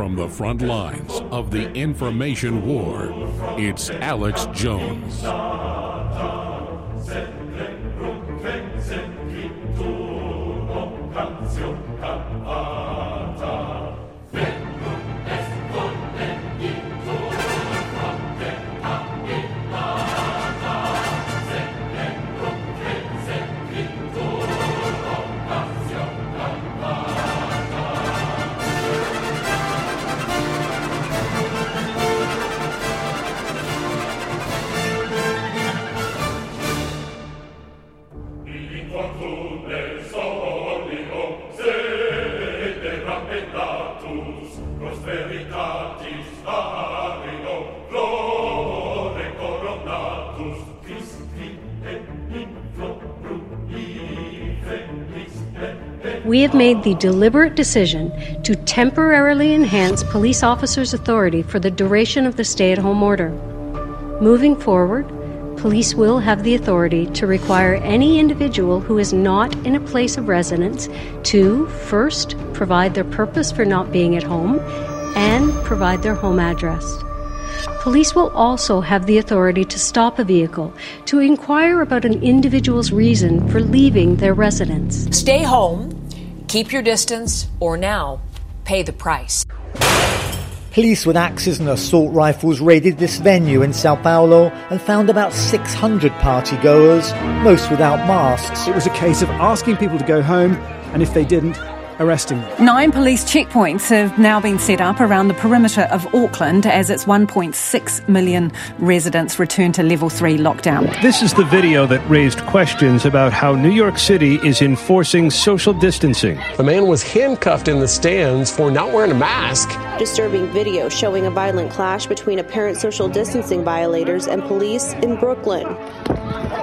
From the front lines of the information war, it's Alex Jones. We have made the deliberate decision to temporarily enhance police officers' authority for the duration of the stay at home order. Moving forward, police will have the authority to require any individual who is not in a place of residence to first provide their purpose for not being at home and provide their home address. Police will also have the authority to stop a vehicle to inquire about an individual's reason for leaving their residence. Stay home, keep your distance, or now pay the price. Police with axes and assault rifles raided this venue in Sao Paulo and found about 600 party goers, most without masks. It was a case of asking people to go home, and if they didn't, arresting them. Nine police checkpoints have now been set up around the perimeter of Auckland as its 1.6 million residents return to level 3 lockdown. This is the video that raised questions about how New York City is enforcing social distancing. The man was handcuffed in the stands for not wearing a mask. Disturbing video showing a violent clash between apparent social distancing violators and police in Brooklyn.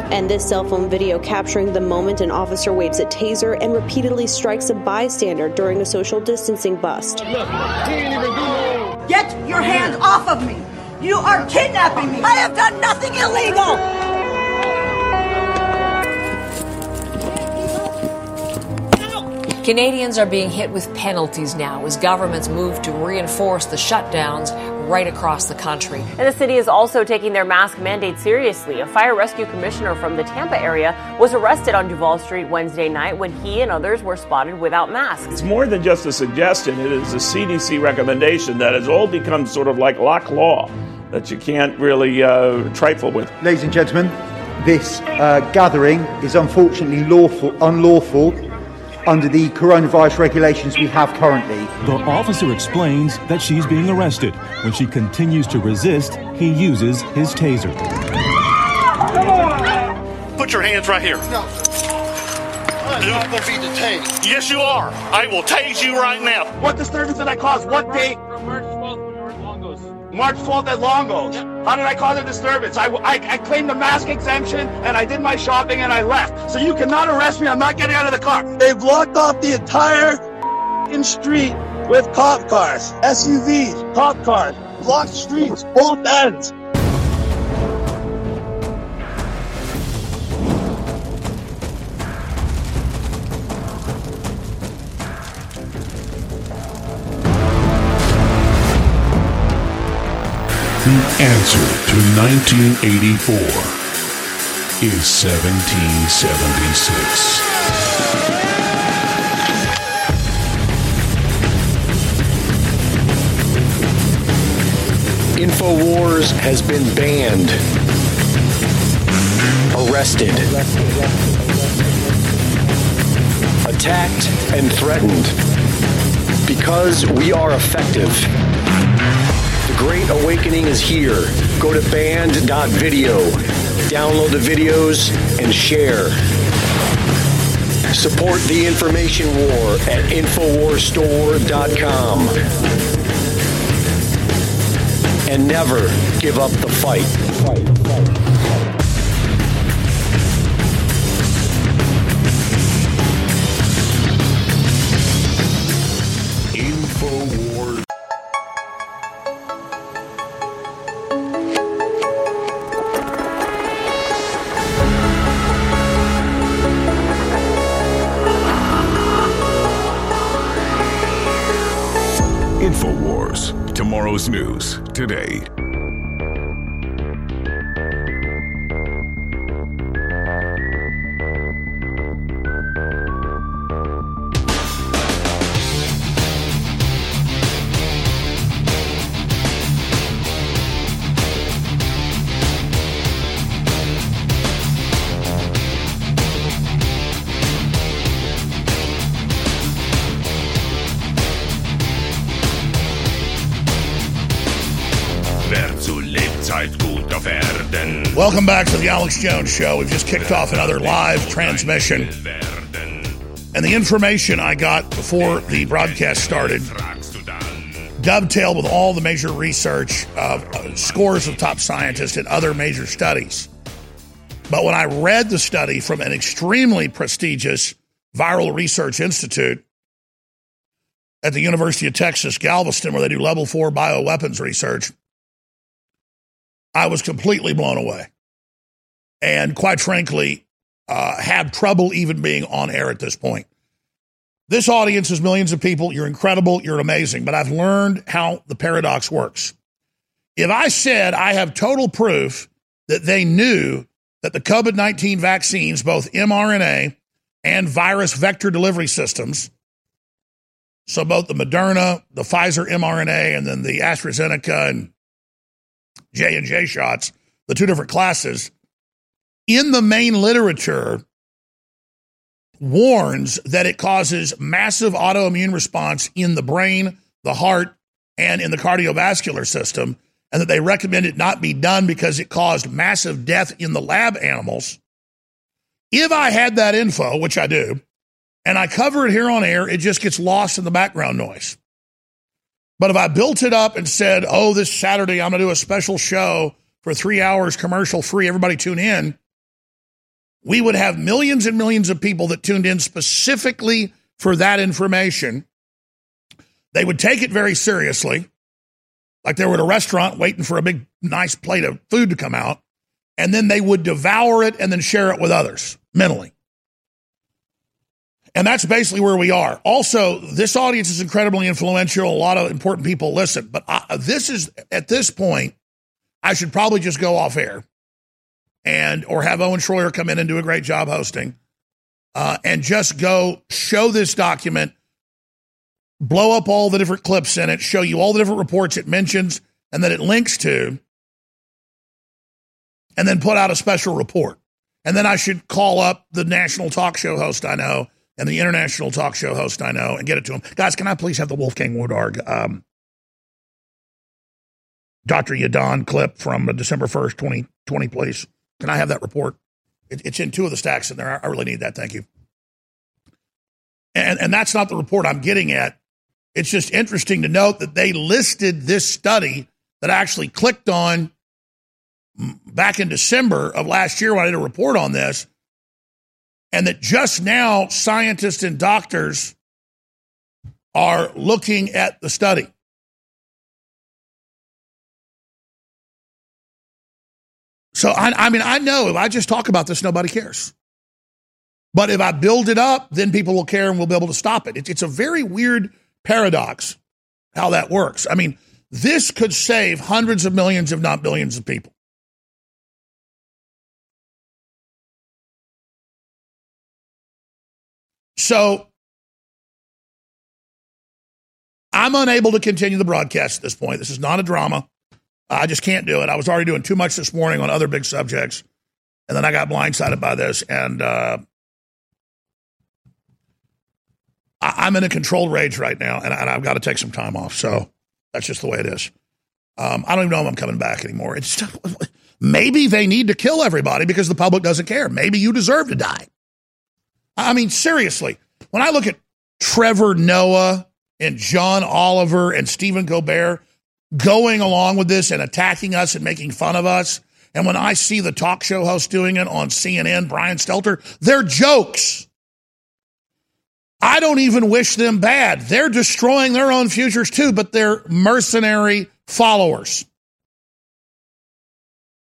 And this cell phone video capturing the moment an officer waves a taser and repeatedly strikes a bystander during a social distancing bust. Get your hands off of me! You are kidnapping me! I have done nothing illegal! Canadians are being hit with penalties now as governments move to reinforce the shutdowns right across the country. And the city is also taking their mask mandate seriously. A fire rescue commissioner from the Tampa area was arrested on Duval Street Wednesday night when he and others were spotted without masks. It's more than just a suggestion, it is a CDC recommendation that has all become sort of like lock law that you can't really uh, trifle with. Ladies and gentlemen, this uh, gathering is unfortunately lawful, unlawful under the coronavirus regulations we have currently. The officer explains that she's being arrested. When she continues to resist, he uses his taser. Put your hands right here. No. I'm not going to be detained. Yes, you are. I will tase you right now. What disturbance did I cause? What date? March 12th at Longos. How did I cause a disturbance? I, I, I, claimed the mask exemption and I did my shopping and I left. So you cannot arrest me. I'm not getting out of the car. They blocked off the entire street with cop cars, SUVs, cop cars, blocked streets, both ends. Answer to 1984 is 1776. InfoWars has been banned, arrested, attacked, and threatened because we are effective. Great Awakening is here. Go to banned.video, download the videos, and share. Support the information war at InfoWarsStore.com. And never give up the fight. InfoWars. Today. Welcome back to the Alex Jones Show. We've just kicked off another live transmission. And the information I got before the broadcast started dovetailed with all the major research of uh, scores of top scientists and other major studies. But when I read the study from an extremely prestigious viral research institute at the University of Texas, Galveston, where they do level four bioweapons research, I was completely blown away. And quite frankly, uh, have trouble even being on air at this point. This audience is millions of people. You're incredible. You're amazing. But I've learned how the paradox works. If I said I have total proof that they knew that the COVID 19 vaccines, both mRNA and virus vector delivery systems, so both the Moderna, the Pfizer mRNA, and then the AstraZeneca and J and J shots, the two different classes, in the main literature warns that it causes massive autoimmune response in the brain, the heart, and in the cardiovascular system, and that they recommend it not be done because it caused massive death in the lab animals. If I had that info, which I do, and I cover it here on air, it just gets lost in the background noise. But if I built it up and said, oh, this Saturday I'm going to do a special show for three hours commercial free, everybody tune in, we would have millions and millions of people that tuned in specifically for that information. They would take it very seriously, like they were at a restaurant waiting for a big, nice plate of food to come out, and then they would devour it and then share it with others mentally. And that's basically where we are. Also, this audience is incredibly influential. A lot of important people listen. But I, this is, at this point, I should probably just go off air and, or have Owen Schroyer come in and do a great job hosting uh, and just go show this document, blow up all the different clips in it, show you all the different reports it mentions and that it links to, and then put out a special report. And then I should call up the national talk show host I know and the international talk show host I know and get it to him. Guys, can I please have the Wolfgang Wodarg um, Dr. Yeadon clip from December 1st, 2020, please? Can I have that report? It, it's in two of the stacks in there. I, I really need that. Thank you. And, and that's not the report I'm getting at. It's just interesting to note that they listed this study that I actually clicked on back in December of last year when I did a report on this and that just now scientists and doctors are looking at the study. So, I, I, mean, I know if I just talk about this, nobody cares. But if I build it up, then people will care and we'll be able to stop it. it's a very weird paradox how that works. I mean, this could save hundreds of millions, if not billions, of people. So I'm unable to continue the broadcast at this point. This is not a drama. I just can't do it. I was already doing too much this morning on other big subjects. And then I got blindsided by this. And uh, I- am in a controlled rage right now. And, I- have got to take some time off. So that's just the way it is. Um, I don't even know if I'm coming back anymore. It's just, maybe they need to kill everybody because the public doesn't care. Maybe you deserve to die. I mean, seriously, when I look at Trevor Noah and John Oliver and Stephen Colbert going along with this and attacking us and making fun of us, and when I see the talk show host doing it on CNN, Brian Stelter, they're jokes. I don't even wish them bad. They're destroying their own futures too, but they're mercenary followers.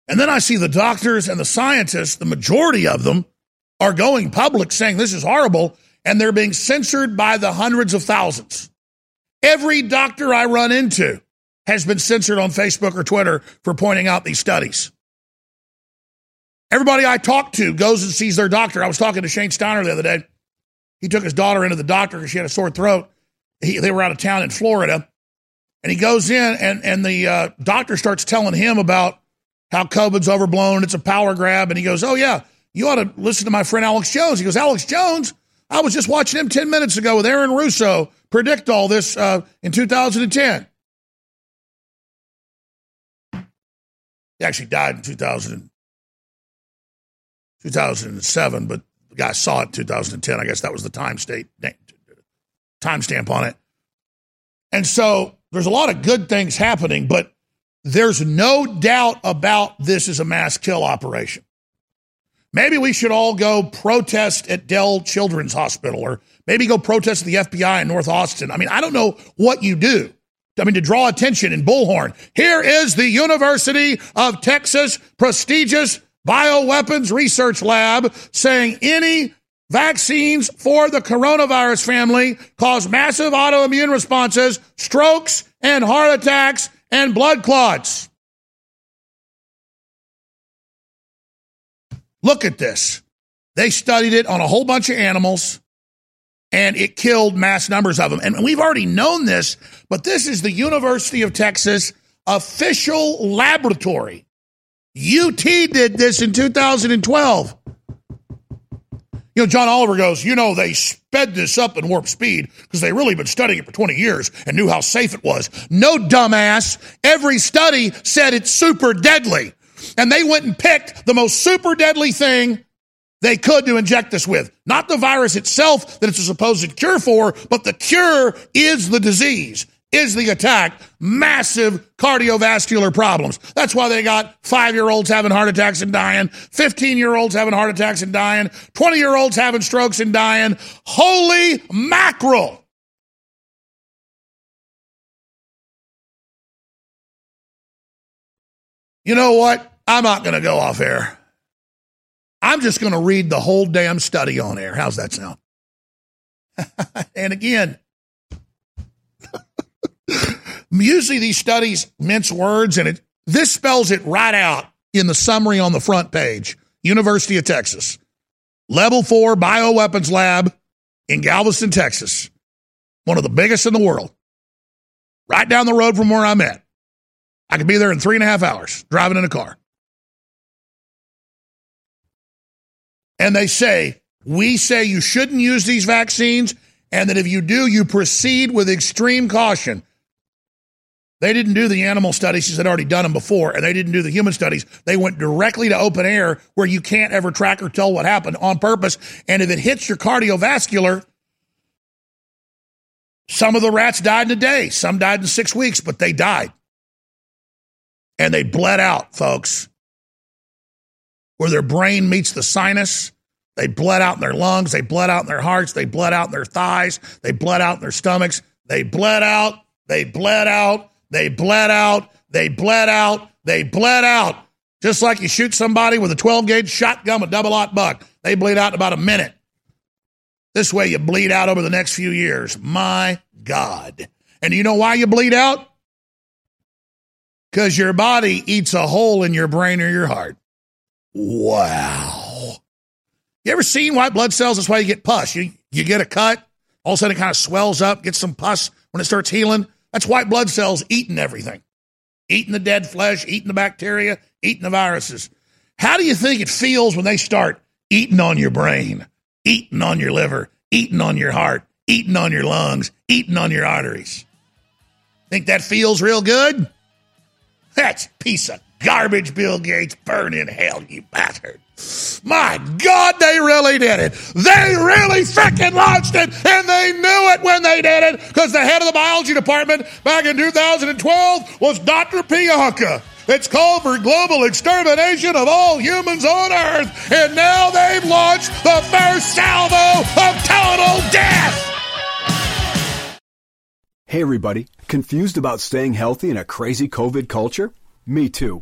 And then I see the doctors and the scientists, the majority of them, are going public saying this is horrible and they're being censored by the hundreds of thousands. Every doctor I run into has been censored on Facebook or Twitter for pointing out these studies. Everybody I talk to goes and sees their doctor. I was talking to Shane Steiner the other day. He took his daughter into the doctor because she had a sore throat. He, they were out of town in Florida. And he goes in, and, and the uh, doctor starts telling him about how COVID's overblown. It's a power grab. And he goes, Oh, yeah, you ought to listen to my friend Alex Jones. He goes, Alex Jones? I was just watching him 10 minutes ago with Aaron Russo predict all this uh, in 2010. He actually died in 2000, 2007, but the guy saw it in 2010. I guess that was the time state timestamp on it. And so there's a lot of good things happening, but there's no doubt about this is a mass kill operation. Maybe we should all go protest at Dell Children's Hospital or maybe go protest at the FBI in North Austin. I mean, I don't know what you do. I mean, to draw attention in Bullhorn. Here is the University of Texas prestigious bioweapons research lab saying any vaccines for the coronavirus family cause massive autoimmune responses, strokes, and heart attacks and blood clots. Look at this. They studied it on a whole bunch of animals and it killed mass numbers of them. And we've already known this, but this is the University of Texas official laboratory. UT did this in 2012. You know, John Oliver goes, you know, they sped this up in warp speed because they really been studying it for 20 years and knew how safe it was. No, dumbass. Every study said it's super deadly and they went and picked the most super deadly thing they could to inject this with. Not the virus itself that it's a supposed cure for, but the cure is the disease, is the attack. Massive cardiovascular problems. That's why they got five year olds having heart attacks and dying, 15 year olds having heart attacks and dying, 20 year olds having strokes and dying. Holy mackerel. You know what? I'm not going to go off air. I'm just going to read the whole damn study on air. How's that sound? and again, usually these studies mince words, and it this spells it right out in the summary on the front page. University of Texas, Level Four Bioweapons Lab in Galveston, Texas, one of the biggest in the world, right down the road from where I'm at. I could be there in three and a half hours driving in a car. And they say, we say you shouldn't use these vaccines, and that if you do, you proceed with extreme caution. They didn't do the animal studies they'd already done them before, and they didn't do the human studies. They went directly to open air where you can't ever track or tell what happened on purpose. And if it hits your cardiovascular, some of the rats died in a day, some died in six weeks, but they died. And they bled out, folks where their brain meets the sinus. They bled out in their lungs. They bled out in their hearts. They bled out in their thighs. They bled out in their stomachs. They bled out. They bled out. They bled out. They bled out. They bled out. Just like you shoot somebody with a 12 gauge shotgun with double aught buck. They bleed out in about a minute. This way you bleed out over the next few years. My God. And you know why you bleed out? Because your body eats a hole in your brain or your heart. Wow. You ever seen white blood cells? That's why you get pus. You, you get a cut, all of a sudden it kind of swells up, gets some pus when it starts healing. That's white blood cells eating everything, eating the dead flesh, eating the bacteria, eating the viruses. How do you think it feels when they start eating on your brain, eating on your liver, eating on your heart, eating on your lungs, eating on your arteries? Think that feels real good? That's piece of garbage, Bill Gates. Burn in hell, you bastard. My God, they really did it. They really freaking launched it, and they knew it when they did it because the head of the biology department back in 2012 was Dr. Pianka. It's called for global extermination of all humans on Earth, and now they've launched the first salvo of total death. Hey, everybody. Confused about staying healthy in a crazy COVID culture? Me too.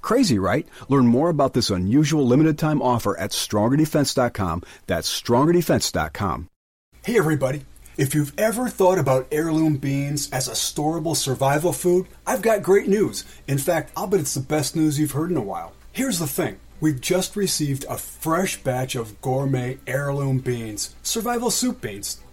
Crazy, right? Learn more about this unusual limited time offer at strongerdefense.com. That's strongerdefense.com. Hey, everybody. If you've ever thought about heirloom beans as a storable survival food, I've got great news. In fact, I'll bet it's the best news you've heard in a while. Here's the thing. We've just received a fresh batch of gourmet heirloom beans, survival soup beans.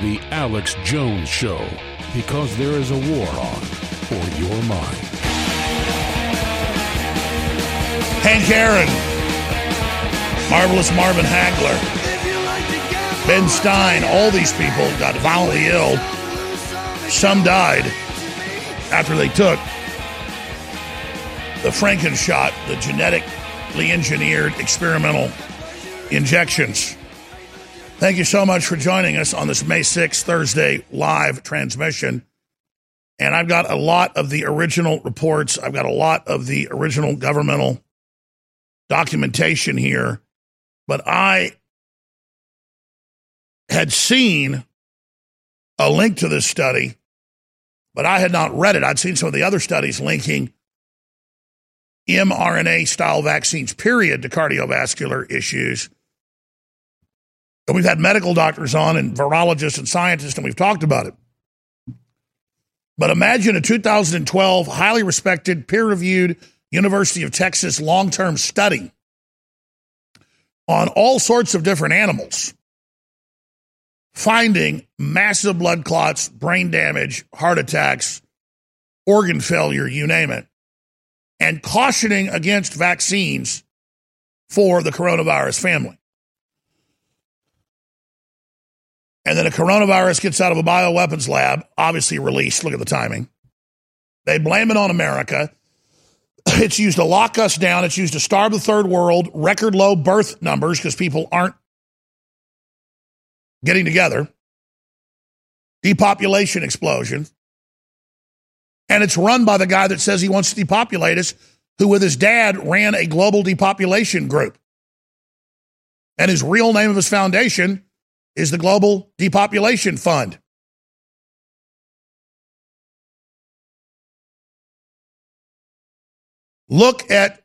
The Alex Jones Show, because there is a war on for your mind. Hank Aaron, Marvelous Marvin Hagler, Ben Stein, all these people got violently ill. Some died after they took the Frankenshot, the genetically engineered experimental injections. Thank you so much for joining us on this May 6th, Thursday live transmission. And I've got a lot of the original reports, I've got a lot of the original governmental documentation here, but I had seen a link to this study, but I had not read it. I'd seen some of the other studies linking mRNA style vaccines, period, to cardiovascular issues. We've had medical doctors on and virologists and scientists, and we've talked about it. But imagine a 2012 highly respected, peer reviewed University of Texas long term study on all sorts of different animals, finding massive blood clots, brain damage, heart attacks, organ failure, you name it, and cautioning against vaccines for the coronavirus family. And then a coronavirus gets out of a bioweapons lab, obviously released. Look at the timing. They blame it on America. It's used to lock us down. It's used to starve the third world, record low birth numbers because people aren't getting together, depopulation explosion. And it's run by the guy that says he wants to depopulate us, who with his dad ran a global depopulation group. And his real name of his foundation is the Global Depopulation Fund. Look at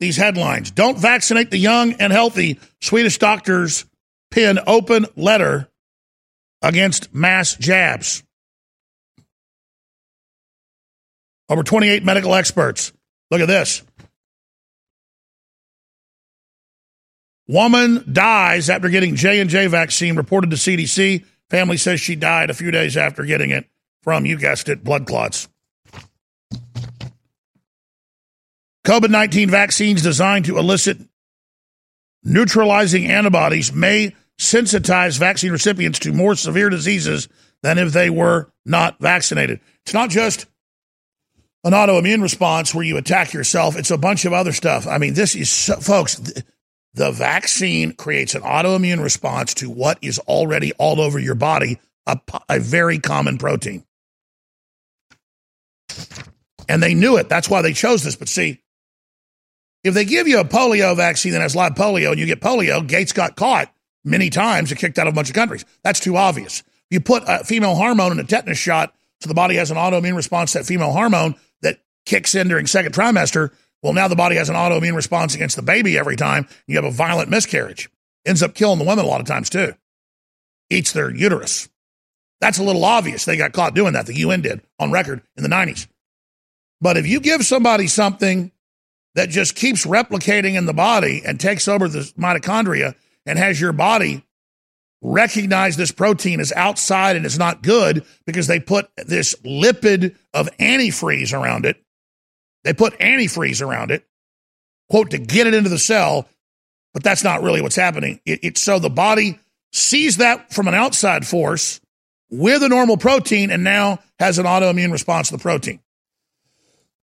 these headlines. Don't vaccinate the young and healthy. Swedish doctors pin open letter against mass jabs. Over 28 medical experts. Look at this. Woman dies after getting J&J vaccine reported to CDC. Family says she died a few days after getting it from, you guessed it, blood clots. COVID 19 vaccines designed to elicit neutralizing antibodies may sensitize vaccine recipients to more severe diseases than if they were not vaccinated. It's not just an autoimmune response where you attack yourself, it's a bunch of other stuff. I mean, this is, so, folks, the vaccine creates an autoimmune response to what is already all over your body a, a very common protein. And they knew it. That's why they chose this. But see, if they give you a polio vaccine that has live polio and you get polio, Gates got caught many times and kicked out of a bunch of countries. That's too obvious. You put a female hormone in a tetanus shot so the body has an autoimmune response to that female hormone that kicks in during second trimester. Well, now the body has an autoimmune response against the baby every time. You have a violent miscarriage. Ends up killing the women a lot of times too. Eats their uterus. That's a little obvious. They got caught doing that. The UN did on record in the 90s. But if you give somebody something that just keeps replicating in the body and takes over the mitochondria and has your body recognize this protein as outside and it's not good because they put this lipid of antifreeze around it. They put antifreeze around it, quote, to get it into the cell, but that's not really what's happening. It, it's so the body sees that from an outside force with a normal protein and now has an autoimmune response to the protein.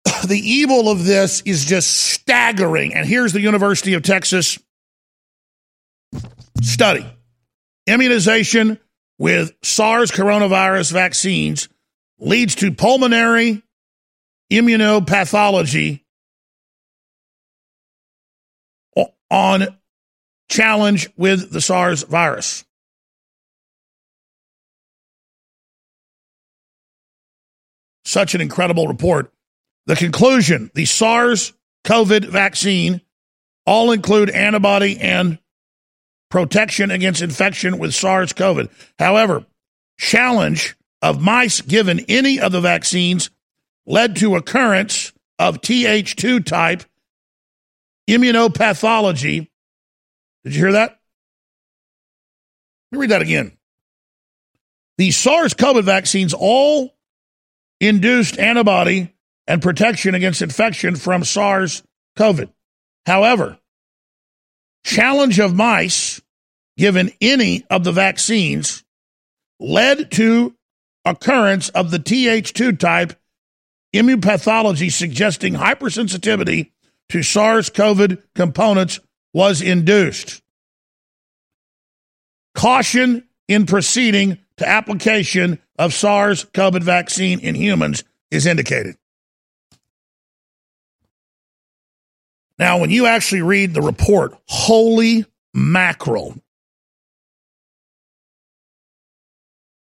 The evil of this is just staggering. And here's the University of Texas study immunization with SARS coronavirus vaccines leads to pulmonary immunopathology on challenge with the SARS virus. Such an incredible report. The conclusion the SARS COVID vaccine all include antibody and protection against infection with SARS COVID. However, challenge of mice given any of the vaccines led to occurrence of Th2 type immunopathology. Did you hear that? Let me read that again. The SARS CoV vaccines all induced antibody and protection against infection from SARS CoV. However, challenge of mice given any of the vaccines led to occurrence of the Th2 type immunopathology suggesting hypersensitivity to SARS CoV components was induced. Caution in proceeding to application of SARS CoV vaccine in humans is indicated. Now, when you actually read the report, holy mackerel.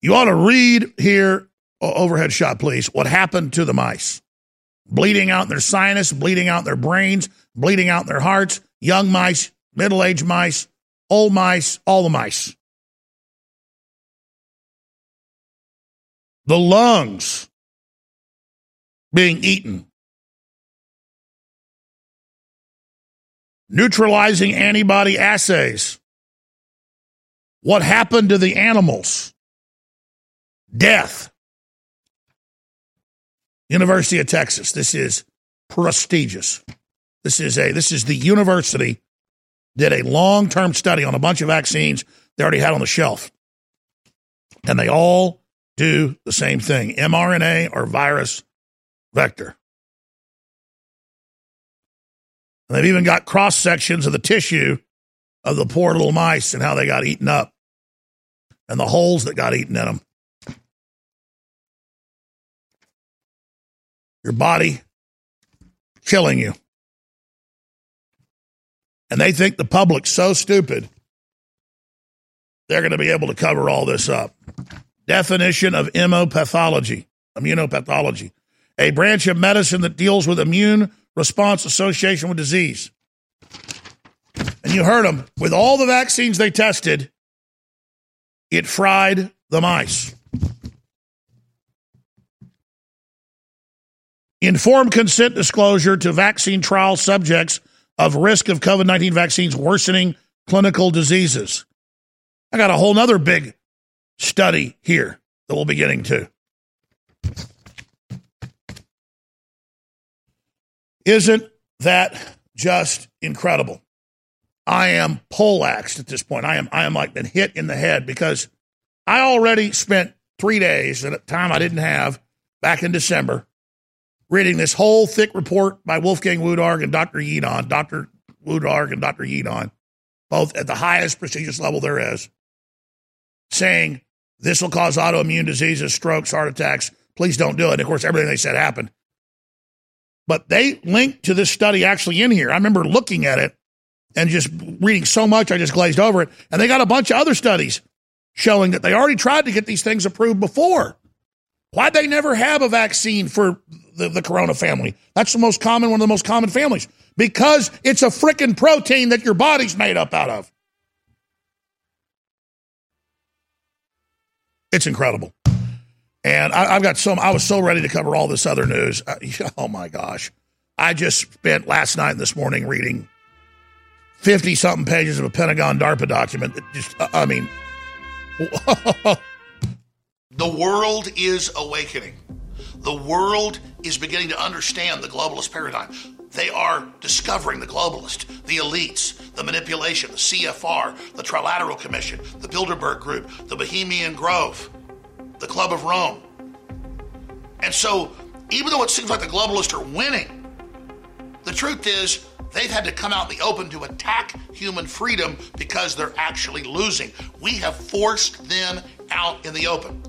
You ought to read here, overhead shot, please, what happened to the mice. Bleeding out in their sinus, bleeding out their brains, bleeding out their hearts, young mice, middle aged mice, old mice, all the mice. The lungs being eaten. neutralizing antibody assays. What happened to the animals? Death. University of Texas. This is prestigious. This is a this is the university did a long-term study on a bunch of vaccines they already had on the shelf. And they all do the same thing, mRNA or virus vector. And they've even got cross sections of the tissue of the poor little mice and how they got eaten up and the holes that got eaten in them. Your body killing you. And they think the public's so stupid, they're going to be able to cover all this up. Definition of immunopathology, immunopathology, a branch of medicine that deals with immune response association with disease. And you heard them with all the vaccines they tested, it fried the mice. Informed consent disclosure to vaccine trial subjects of risk of COVID 19 vaccines worsening clinical diseases. I got a whole nother big study here that we'll be getting to. Isn't that just incredible? I am poleaxed at this point. I am I am like been hit in the head because I already spent three days at a time I didn't have back in December reading this whole thick report by Wolfgang Wodarg and Dr. Yeadon, Dr. Wodarg and Dr. Yeadon, both at the highest prestigious level there is, saying This will cause autoimmune diseases, strokes, heart attacks. Please don't do it. And of course, everything they said happened. But they linked to this study actually in here. I remember looking at it and just reading so much, I just glazed over it. And they got a bunch of other studies showing that they already tried to get these things approved before. Why'd they never have a vaccine for the, the corona family? That's the most common, one of the most common families. Because it's a freaking protein that your body's made up out of. It's incredible. And I, have got so I was so ready to cover all this other news. Uh, oh my gosh. I just spent last night and this morning reading 50 something pages of a Pentagon DARPA document that just, I mean, the world is awakening. The world is beginning to understand the globalist paradigm. They are discovering the globalist, the elites, the manipulation, the CFR, the Trilateral Commission, the Bilderberg Group, the Bohemian Grove, the Club of Rome. And so, even though it seems like the globalists are winning, the truth is they've had to come out in the open to attack human freedom because they're actually losing. We have forced them out in the open.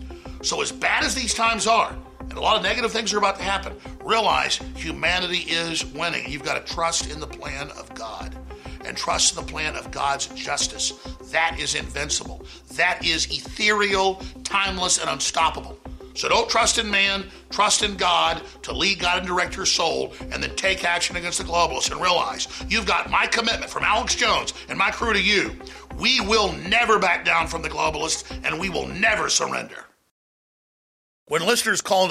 So, as bad as these times are, and a lot of negative things are about to happen, realize humanity is winning. You've got to trust in the plan of God and trust in the plan of God's justice. That is invincible. That is ethereal, timeless, and unstoppable. So don't trust in man, trust in God to lead God and direct your soul, and then take action against the globalists and realize you've got my commitment from Alex Jones and my crew to you. We will never back down from the globalists, and we will never surrender. When listeners call.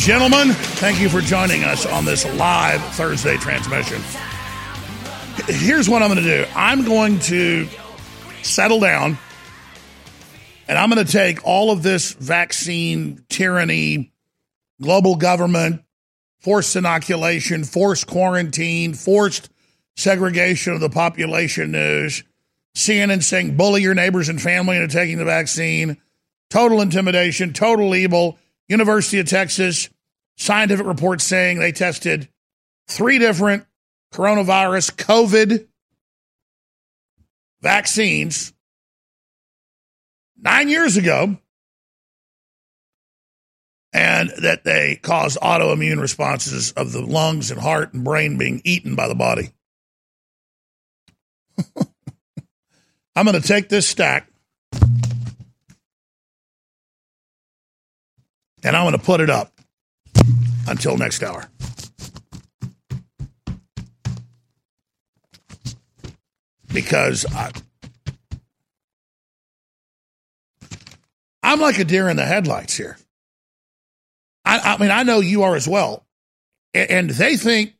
Gentlemen, thank you for joining us on this live Thursday transmission. Here's what I'm going to do I'm going to settle down and I'm going to take all of this vaccine tyranny, global government, forced inoculation, forced quarantine, forced segregation of the population news, CNN saying bully your neighbors and family into taking the vaccine, total intimidation, total evil University of Texas scientific report saying they tested three different coronavirus COVID vaccines nine years ago and that they cause autoimmune responses of the lungs and heart and brain being eaten by the body. I'm going to take this stack and I'm going to put it up until next hour. Because I, I'm like a deer in the headlights here. I, I mean, I know you are as well. And they think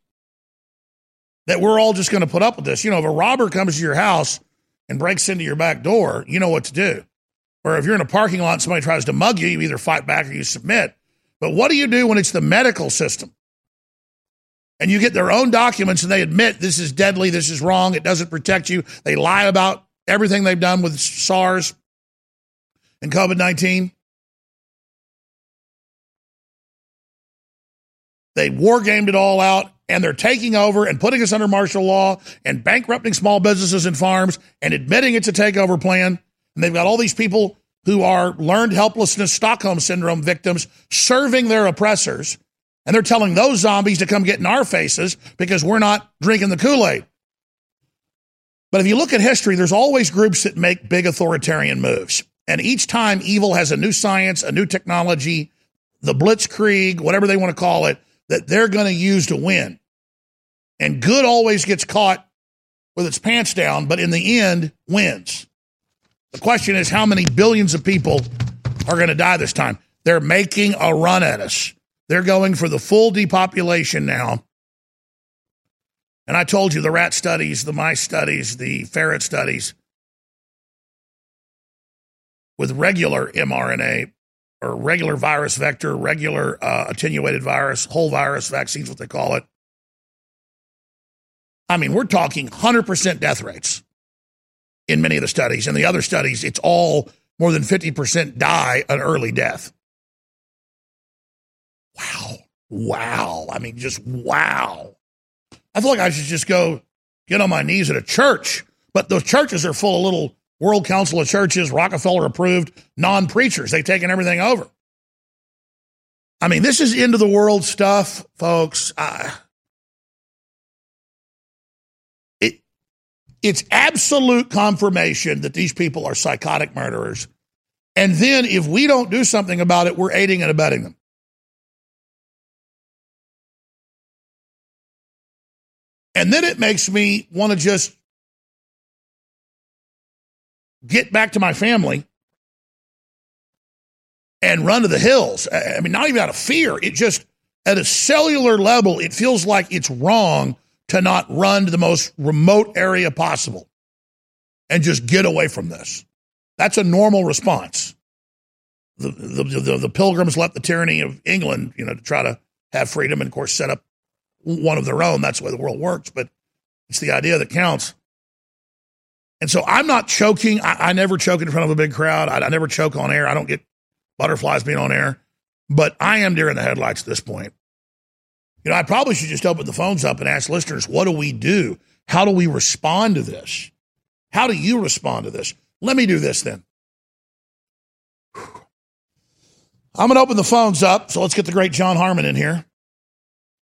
that we're all just going to put up with this. You know, if a robber comes to your house and breaks into your back door, you know what to do. Or if you're in a parking lot and somebody tries to mug you, you either fight back or you submit. But what do you do when it's the medical system? And you get their own documents and they admit this is deadly, this is wrong, it doesn't protect you. They lie about everything they've done with SARS and COVID 19. They war gamed it all out and they're taking over and putting us under martial law and bankrupting small businesses and farms and admitting it's a takeover plan. And they've got all these people who are learned helplessness Stockholm syndrome victims serving their oppressors. And they're telling those zombies to come get in our faces because we're not drinking the Kool Aid. But if you look at history, there's always groups that make big authoritarian moves. And each time evil has a new science, a new technology, the blitzkrieg, whatever they want to call it, that they're going to use to win. And good always gets caught with its pants down, but in the end, wins. The question is how many billions of people are going to die this time? They're making a run at us. They're going for the full depopulation now. And I told you the rat studies, the mice studies, the ferret studies with regular mRNA or regular virus vector, regular uh, attenuated virus, whole virus vaccines, what they call it. I mean, we're talking 100% death rates in many of the studies. In the other studies, it's all more than 50% die an early death. Wow. Wow. I mean, just wow. I feel like I should just go get on my knees at a church, but those churches are full of little World Council of Churches, Rockefeller approved non preachers. They've taken everything over. I mean, this is into the world stuff, folks. Uh, it's absolute confirmation that these people are psychotic murderers. And then if we don't do something about it, we're aiding and abetting them. And then it makes me want to just get back to my family and run to the hills. I mean, not even out of fear. It just, at a cellular level, it feels like it's wrong to not run to the most remote area possible and just get away from this. That's a normal response. The, the, the, the pilgrims left the tyranny of England, you know, to try to have freedom and, of course, set up one of their own. That's the way the world works. But it's the idea that counts. And so I'm not choking. I, I never choke in front of a big crowd. I, I, never choke on air. I don't get butterflies being on air. But I am deer in the headlights at this point. You know, I probably should just open the phones up and ask listeners, what do we do? How do we respond to this? How do you respond to this? Let me do this then. I'm going to open the phones up. So let's get the great John Harmon in here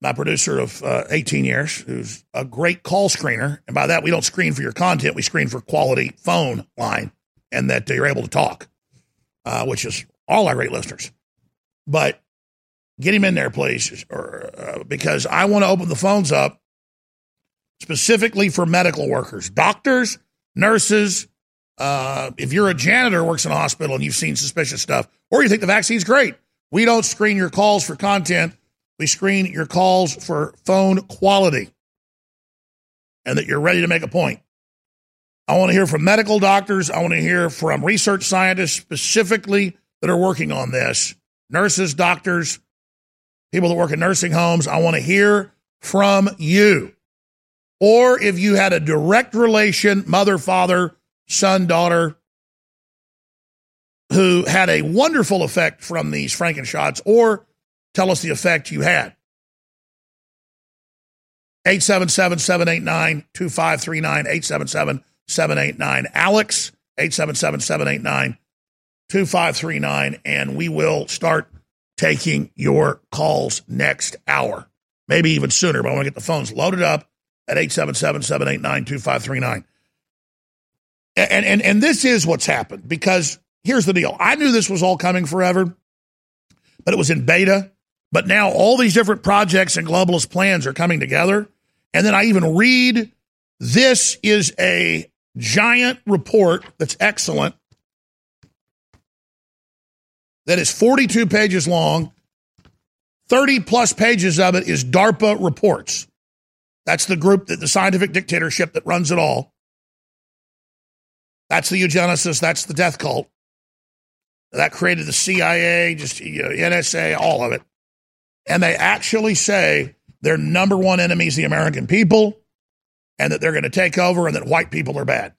my producer of uh, 18 years, who's a great call screener. And by that, we don't screen for your content, we screen for quality phone line and that you're able to talk, uh, which is all our great listeners. But get him in there, please, or, uh, because I want to open the phones up specifically for medical workers, doctors, nurses. Uh, if you're a janitor works in a hospital and you've seen suspicious stuff, or you think the vaccine's great, we don't screen your calls for content we screen your calls for phone quality and that you're ready to make a point. I want to hear from medical doctors. I want to hear from research scientists specifically that are working on this nurses, doctors, people that work in nursing homes. I want to hear from you. Or if you had a direct relation, mother, father, son, daughter, who had a wonderful effect from these Frankenshots, or Tell us the effect you had. 877 789 2539. 877 789 Alex. 877 789 2539. And we will start taking your calls next hour. Maybe even sooner, but I want to get the phones loaded up at 877 789 2539. And, and, and this is what's happened because here's the deal. I knew this was all coming forever, but it was in beta. But now all these different projects and globalist plans are coming together. And then I even read this is a giant report that's excellent, that is 42 pages long. 30 plus pages of it is DARPA reports. That's the group that the scientific dictatorship that runs it all. That's the eugenicist. That's the death cult. That created the CIA, just you know, NSA, all of it and they actually say their number one enemy is the American people and that they're going to take over and that white people are bad.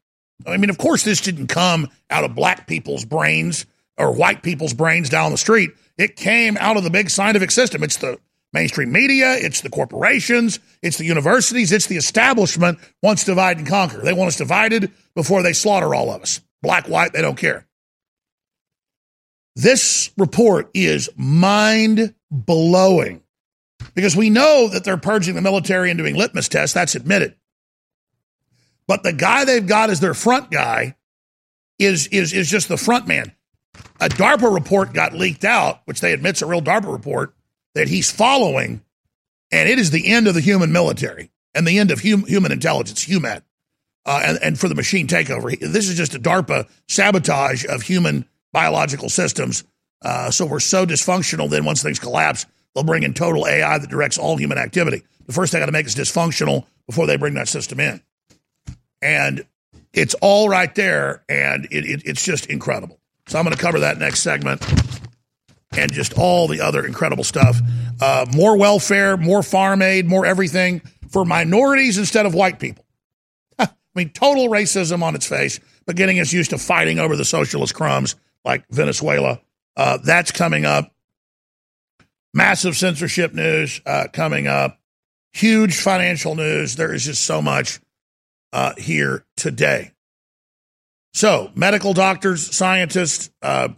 I mean, of course, this didn't come out of black people's brains or white people's brains down the street. It came out of the big scientific system. It's the mainstream media, it's the corporations, it's the universities, it's the establishment wants divide and conquer. They want us divided before they slaughter all of us. Black, white, they don't care. This report is mind blowing because we know that they're purging the military and doing litmus tests. That's admitted. But the guy they've got as their front guy is, is, is just the front man. A DARPA report got leaked out, which they admit's a real DARPA report, that he's following And it is the end of the human military and the end of hum, human intelligence, human, uh, and, and for the machine takeover. This is just a DARPA sabotage of human biological systems. Uh, so we're so dysfunctional, then once things collapse, they'll bring in total AI that directs all human activity. The first thing I got to make is dysfunctional before they bring that system in. And it's all right there, and it, it, it's just incredible. So I'm going to cover that next segment and just all the other incredible stuff. Uh, more welfare, more farm aid, more everything for minorities instead of white people. I mean, total racism on its face, but getting us used to fighting over the socialist crumbs like Venezuela. Uh, that's coming up. Massive censorship news uh, coming up. Huge financial news. There is just so much uh, here today. So, medical doctors, scientists, uh,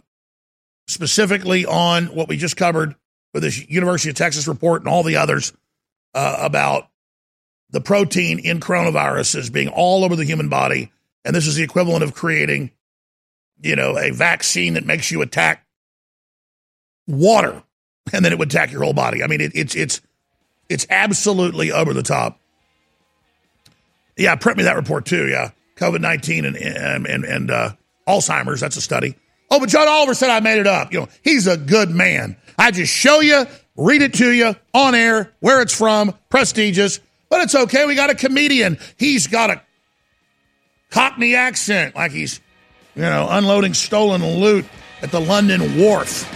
specifically on what we just covered with this University of Texas report and all the others uh, about the protein in coronaviruses being all over the human body. And this is the equivalent of creating, you know, a vaccine that makes you attack water and then it would attack your whole body. I mean, it, it's, it's, it's absolutely over the top. Yeah, print me that report too. Yeah. COVID 19 and, and, and, and uh, Alzheimer's. That's a study. Oh, but John Oliver said I made it up. You know, he's a good man. I just show you, read it to you on air, where it's from, prestigious, but it's okay. We got a comedian. He's got a Cockney accent, like he's, you know, unloading stolen loot at the London Wharf.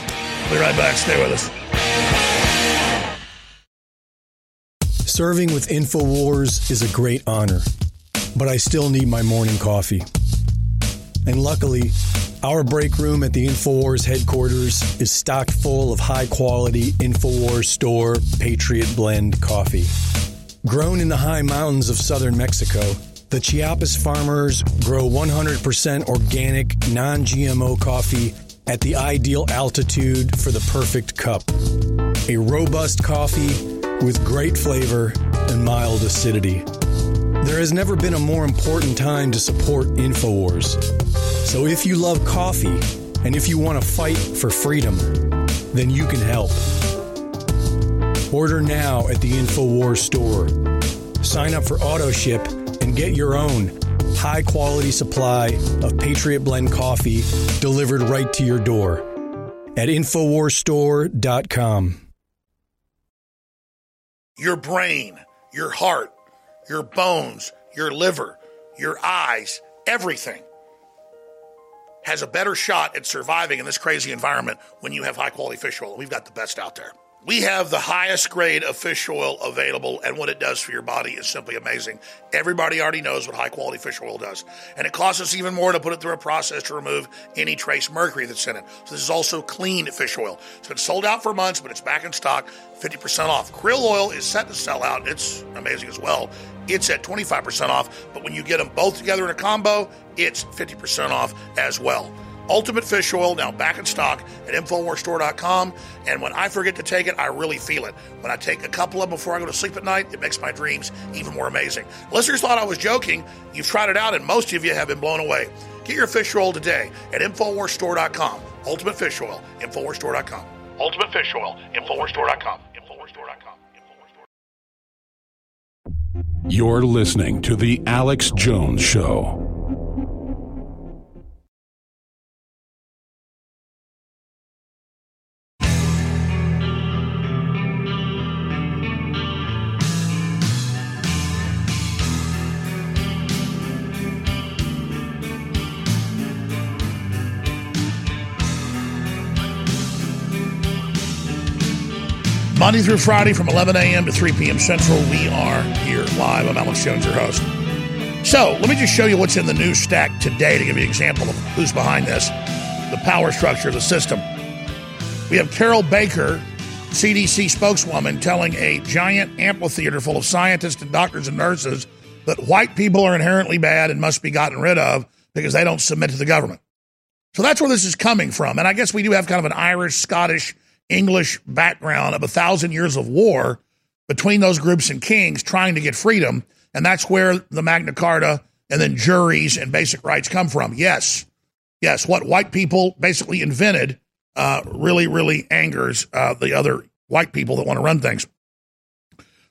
Be right back. Stay with us. Serving with InfoWars is a great honor, but I still need my morning coffee. And luckily, our break room at the InfoWars headquarters is stocked full of high quality InfoWars store Patriot Blend coffee. Grown in the high mountains of southern Mexico, the Chiapas farmers grow 100% organic, non GMO coffee at the ideal altitude for the perfect cup. A robust coffee with great flavor and mild acidity. There has never been a more important time to support InfoWars. So if you love coffee and if you want to fight for freedom, then you can help. Order now at the InfoWars store. Sign up for auto ship and get your own high quality supply of Patriot Blend coffee delivered right to your door at InfoWarsStore.com. Your brain, your heart, your bones, your liver, your eyes, everything has a better shot at surviving in this crazy environment when you have high quality fish oil. We've got the best out there. We have the highest grade of fish oil available, and what it does for your body is simply amazing. Everybody already knows what high quality fish oil does, and it costs us even more to put it through a process to remove any trace mercury that's in it. So, this is also clean fish oil. It's been sold out for months, but it's back in stock, 50% off. Krill oil is set to sell out, it's amazing as well. It's at 25% off, but when you get them both together in a combo, it's 50% off as well. Ultimate Fish Oil now back in stock at InfoWarsStore.com. And when I forget to take it, I really feel it. When I take a couple of them before I go to sleep at night, it makes my dreams even more amazing. Listeners thought I was joking. You've tried it out, and most of you have been blown away. Get your fish oil today at InfoWarsStore.com. Ultimate Fish Oil, InfoWarsStore.com. Ultimate Fish Oil, InfoWarsStore.com. InfoWarsStore.com. You're listening to The Alex Jones Show. Monday through Friday from 11 a.m. to 3 p.m. Central, we are here live. I'm Alex Jones, your host. So let me just show you what's in the news stack today to give you an example of who's behind this, the power structure of the system. We have Carol Baker, CDC spokeswoman, telling a giant amphitheater full of scientists and doctors and nurses that white people are inherently bad and must be gotten rid of because they don't submit to the government. So that's where this is coming from. And I guess we do have kind of an Irish, Scottish, English background of a thousand years of war between those groups and kings trying to get freedom. And that's where the Magna Carta and then juries and basic rights come from. Yes, yes, what white people basically invented uh, really, really angers uh, the other white people that want to run things.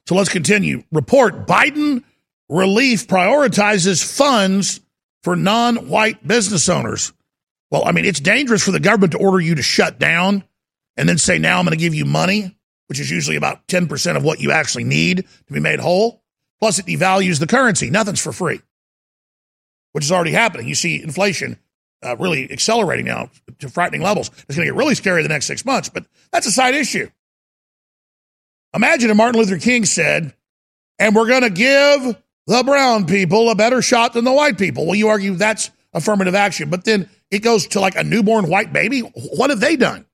So let's continue. Report Biden relief prioritizes funds for non white business owners. Well, I mean, it's dangerous for the government to order you to shut down and then say, now I'm going to give you money, which is usually about 10% of what you actually need to be made whole. Plus, it devalues the currency. Nothing's for free, which is already happening. You see inflation uh, really accelerating now to frightening levels. It's going to get really scary the next six months, but that's a side issue. Imagine if Martin Luther King said, and we're going to give the brown people a better shot than the white people. Well, you argue that's affirmative action, but then it goes to like a newborn white baby. What have they done?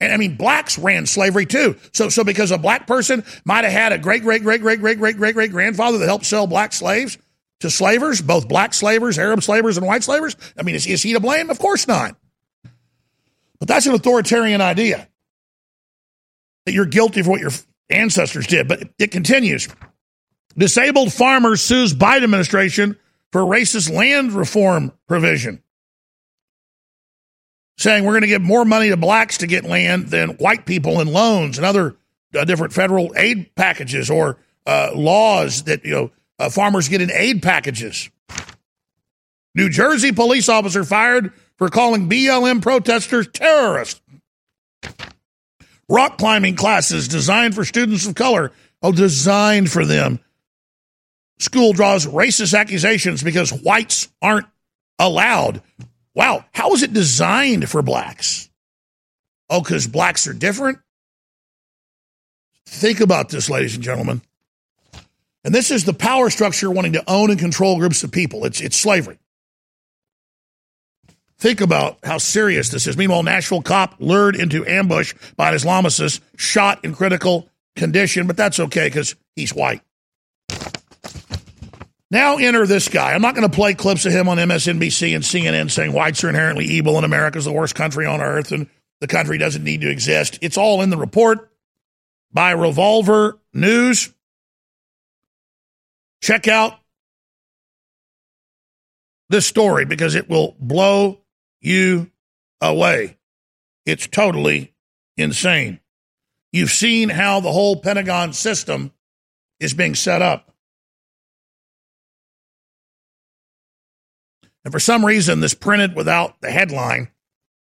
And I mean, blacks ran slavery too. So, so because a black person might have had a great, great, great, great, great, great, great, great grandfather that helped sell black slaves to slavers, both black slavers, Arab slavers, and white slavers. I mean, is, is he to blame? Of course not. But that's an authoritarian idea that you're guilty for what your ancestors did. But it continues. Disabled farmer sues Biden administration for racist land reform provision, saying we're going to give more money to blacks to get land than white people in loans and other uh, different federal aid packages or uh, laws that you know uh, farmers get in aid packages. New Jersey police officer fired for calling BLM protesters terrorists. Rock climbing classes designed for students of color. Oh, designed for them school draws racist accusations because whites aren't allowed. Wow, how is it designed for blacks? Oh, because blacks are different? Think about this, ladies and gentlemen. And this is the power structure wanting to own and control groups of people. It's, it's slavery. Think about how serious this is. Meanwhile, Nashville cop lured into ambush by an Islamicist, shot in critical condition, but that's okay because he's white. Now enter this guy. I'm not going to play clips of him on MSNBC and CNN saying whites are inherently evil and America's the worst country on earth and the country doesn't need to exist. It's all in the report by Revolver News. Check out this story because it will blow you away. It's totally insane. You've seen how the whole Pentagon system is being set up. And for some reason, this printed without the headline.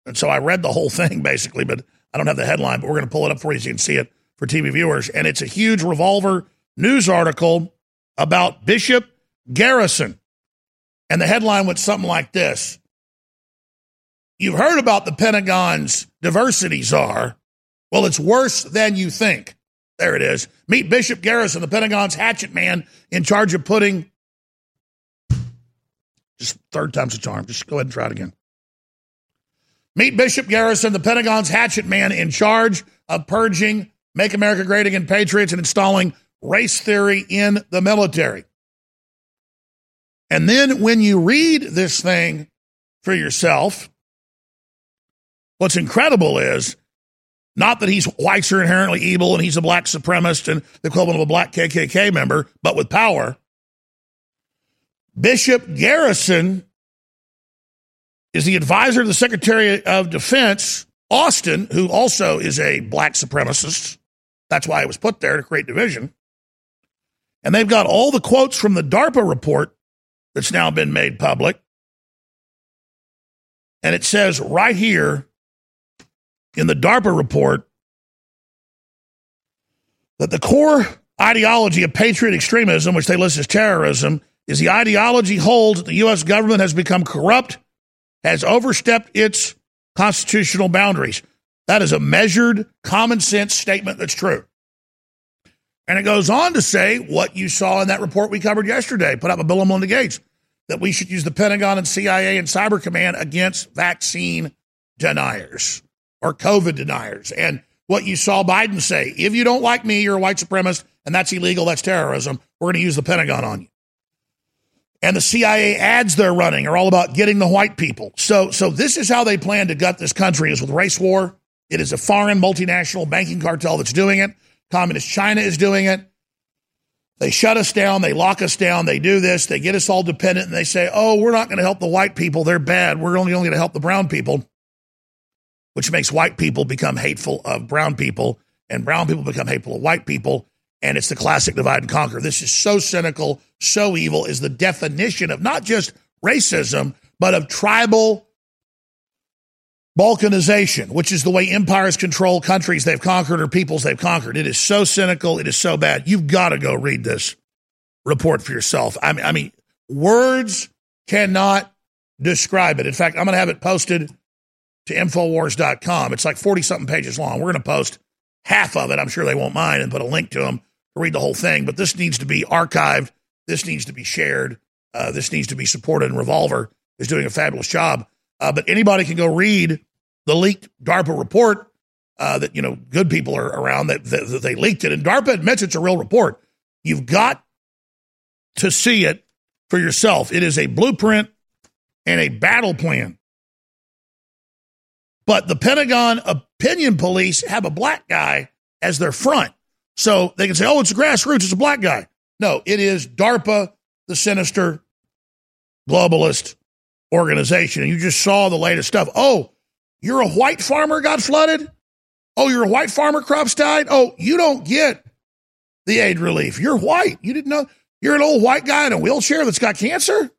And so I read the whole thing basically, but I don't have the headline, but we're going to pull it up for you so you can see it for TV viewers. And it's a huge revolver news article about Bishop Garrison. And the headline went something like this You've heard about the Pentagon's diversity czar. Well, it's worse than you think. There it is. Meet Bishop Garrison, the Pentagon's hatchet man in charge of putting just third time's a charm. Just go ahead and try it again. Meet Bishop Garrison, the Pentagon's hatchet man in charge of purging Make America Great Again Patriots and installing race theory in the military. And then when you read this thing for yourself, what's incredible is not that he's whites are inherently evil and he's a black supremacist and the equivalent of a black KKK member, but with power. Bishop Garrison is the advisor to the Secretary of Defense, Austin, who also is a black supremacist. That's why it was put there to create division. And they've got all the quotes from the DARPA report that's now been made public. And it says right here in the DARPA report that the core ideology of patriot extremism, which they list as terrorism, is the ideology holds that the U.S. government has become corrupt, has overstepped its constitutional boundaries. That is a measured, common sense statement that's true. And it goes on to say what you saw in that report we covered yesterday, put up a Bill and Melinda Gates, that we should use the Pentagon and CIA and Cyber Command against vaccine deniers or COVID deniers. And what you saw Biden say if you don't like me, you're a white supremacist, and that's illegal, that's terrorism, we're going to use the Pentagon on you and the CIA ads they're running are all about getting the white people. So, so this is how they plan to gut this country is with race war. It is a foreign multinational banking cartel that's doing it. Communist China is doing it. They shut us down. They lock us down. They do this. They get us all dependent and they say, oh, we're not going to help the white people. They're bad. We're only, only going to help the brown people, which makes white people become hateful of brown people and brown people become hateful of white people. And it's the classic divide and conquer. This is so cynical, so evil, is the definition of not just racism, but of tribal balkanization, which is the way empires control countries they've conquered or peoples they've conquered. It is so cynical. It is so bad. You've got to go read this report for yourself. I mean, I mean, words cannot describe it. In fact, I'm going to have it posted to Infowars.com. It's like 40 something pages long. We're going to post half of it. I'm sure they won't mind and put a link to them read the whole thing. But this needs to be archived. This needs to be shared. Uh, this needs to be supported. And Revolver is doing a fabulous job. Uh, but anybody can go read the leaked DARPA report uh, that, you know, good people are around that, that, that they leaked it. And DARPA admits it's a real report. You've got to see it for yourself. It is a blueprint and a battle plan. But the Pentagon opinion police have a black guy as their front. So they can say, oh, it's a grassroots, it's a black guy. No, it is DARPA, the sinister globalist organization. And you just saw the latest stuff. Oh, you're a white farmer got flooded? Oh, you're a white farmer, crops died? Oh, you don't get the aid relief. You're white. You didn't know. You're an old white guy in a wheelchair that's got cancer?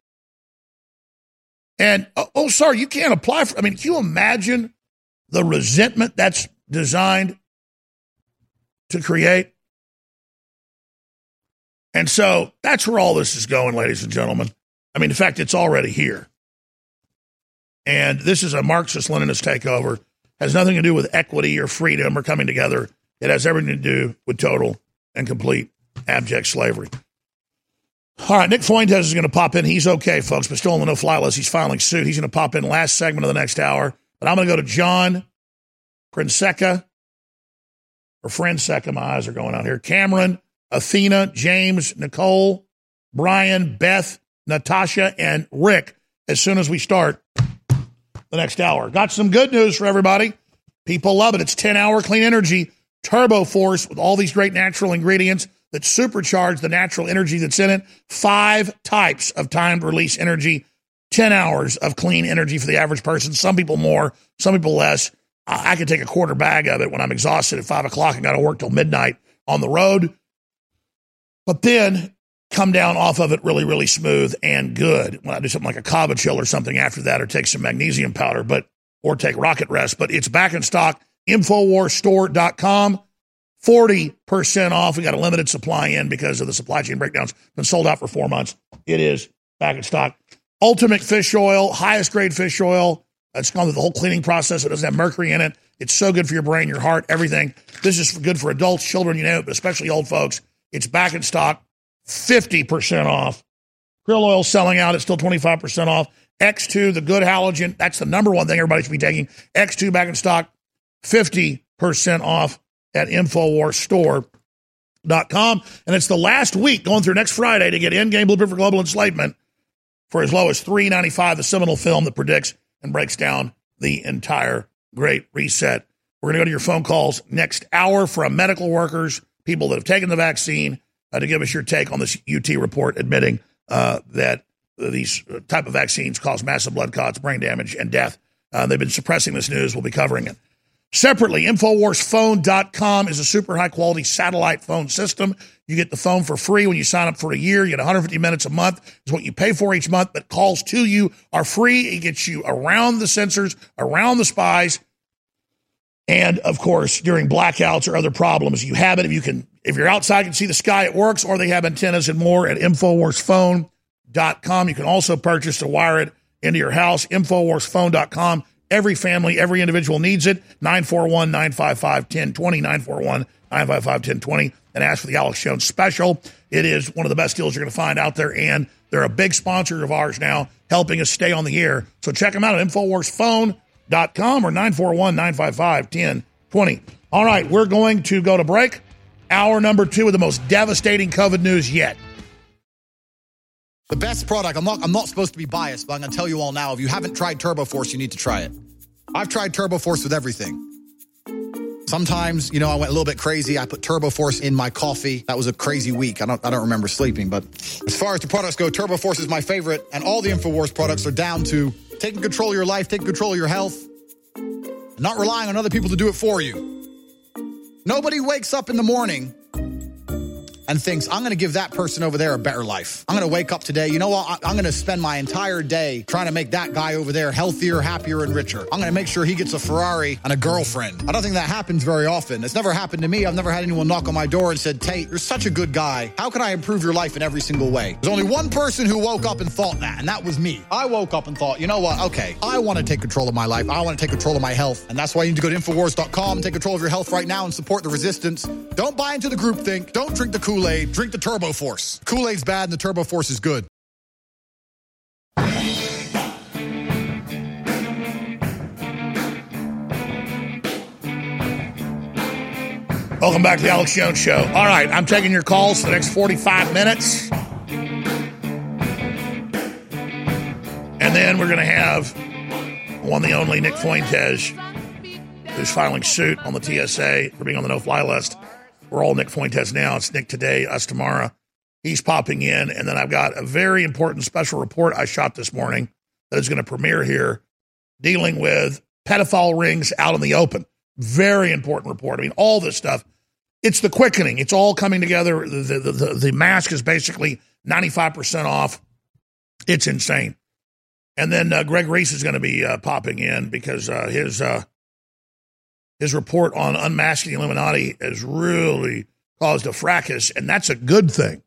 And oh, oh, sorry, you can't apply for. I mean, can you imagine the resentment that's designed to create? And so that's where all this is going, ladies and gentlemen. I mean, in fact, it's already here. And this is a Marxist Leninist takeover. Has nothing to do with equity or freedom or coming together. It has everything to do with total and complete abject slavery. All right, Nick Fuentes is going to pop in. He's okay, folks, but still on the no fly list. He's filing suit. He's going to pop in last segment of the next hour. But I'm going to go to John Prinseca or Frienseca. My eyes are going out here. Cameron, Athena, James, Nicole, Brian, Beth, Natasha, and Rick as soon as we start the next hour. Got some good news for everybody. People love it. It's 10 hour clean energy, turbo force with all these great natural ingredients that supercharge the natural energy that's in it. Five types of timed release energy, 10 hours of clean energy for the average person. Some people more, some people less. I, could take a quarter bag of it when I'm exhausted at five o'clock and got to work till midnight on the road. But then come down off of it really, really smooth and good. When I do something like a Kava chill or something after that, or take some magnesium powder, but or take rocket rest. But it's back in stock. Infowarsstore.com. 40% off. We got a limited supply in because of the supply chain breakdowns. Been sold out for four months. It is back in stock. Ultimate fish oil, highest grade fish oil. It's gone through the whole cleaning process. It doesn't have mercury in it. It's so good for your brain, your heart, everything. This is good for adults, children, you know, but especially old folks. It's back in stock, 50% off. Krill oil selling out. It's still 25% off. X2, the good halogen. That's the number one thing everybody should be taking. X2 back in stock, 50% off at InfoWarsStore.com. And it's the last week going through next Friday to get Endgame Blueprint for Global Enslavement for as low as three ninety five. the seminal film that predicts and breaks down the entire Great Reset. We're going to go to your phone calls next hour from medical workers, people that have taken the vaccine, uh, to give us your take on this UT report admitting uh, that these type of vaccines cause massive blood clots, brain damage, and death. Uh, they've been suppressing this news. We'll be covering it. Separately, InfoWarsPhone.com is a super high quality satellite phone system. You get the phone for free when you sign up for a year. You get 150 minutes a month is what you pay for each month, but calls to you are free. It gets you around the sensors, around the spies. And of course, during blackouts or other problems, you have it. If you can, if you're outside, and see the sky, it works, or they have antennas and more at InfoWarsPhone.com. You can also purchase to wire it into your house, InfoWarsPhone.com. Every family, every individual needs it. 941 955 1020, 941 955 1020, and ask for the Alex Jones special. It is one of the best deals you're going to find out there, and they're a big sponsor of ours now, helping us stay on the air. So check them out at InfoWarsPhone.com or 941 955 1020. All right, we're going to go to break. Hour number two of the most devastating COVID news yet. The best product, I'm not I'm not supposed to be biased, but I'm gonna tell you all now. If you haven't tried Turbo Force, you need to try it. I've tried Turbo Force with everything. Sometimes, you know, I went a little bit crazy. I put Turbo Force in my coffee. That was a crazy week. I don't I don't remember sleeping, but as far as the products go, Turbo Force is my favorite, and all the InfoWars products are down to taking control of your life, taking control of your health, not relying on other people to do it for you. Nobody wakes up in the morning and thinks, I'm going to give that person over there a better life. I'm going to wake up today. You know what? I'm going to spend my entire day trying to make that guy over there healthier, happier, and richer. I'm going to make sure he gets a Ferrari and a girlfriend. I don't think that happens very often. It's never happened to me. I've never had anyone knock on my door and said, Tate, you're such a good guy. How can I improve your life in every single way? There's only one person who woke up and thought that, and that was me. I woke up and thought, you know what? Okay, I want to take control of my life. I want to take control of my health. And that's why you need to go to Infowars.com take control of your health right now and support the resistance. Don't buy into the groupthink. Don't drink the Kool Aid. Drink the Turbo Force. Kool Aid's bad and the Turbo Force is good. Welcome back to the Alex Jones Show. All right, I'm taking your calls for the next 45 minutes. And then we're going to have one the only Nick Fuentes, who's filing suit on the TSA for being on the no fly list. We're all Nick Fuentes now. It's Nick today, us tomorrow. He's popping in. And then I've got a very important special report I shot this morning that is going to premiere here dealing with pedophile rings out in the open. Very important report. I mean, all this stuff. It's the quickening. It's all coming together. The, the, the, the mask is basically 95% off. It's insane. And then uh, Greg Reese is going to be uh, popping in because uh, his uh, his report on unmasking the Illuminati has really caused a fracas, and that's a good thing.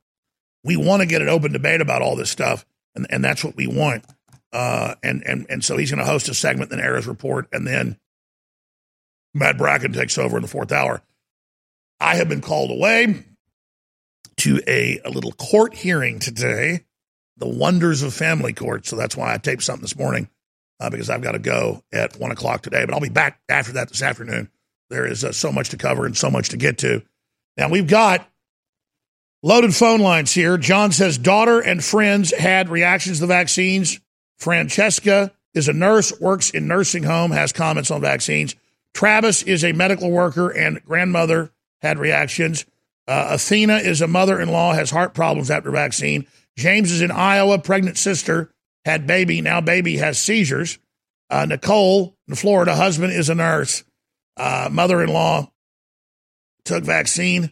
We want to get an open debate about all this stuff, and, and that's what we want. Uh, and and and so he's going to host a segment, then his report, and then Matt Bracken takes over in the fourth hour. I have been called away to a, a little court hearing today, the wonders of family court. So that's why I taped something this morning uh, because I've got to go at one o'clock today. But I'll be back after that this afternoon. There is uh, so much to cover and so much to get to. Now we've got loaded phone lines here. John says daughter and friends had reactions to the vaccines. Francesca is a nurse, works in nursing home, has comments on vaccines. Travis is a medical worker and grandmother had reactions. Uh, Athena is a mother in law, has heart problems after vaccine. James is in Iowa, pregnant sister, had baby. Now baby has seizures. Uh, Nicole in Florida, husband is a nurse. Uh, mother in law took vaccine.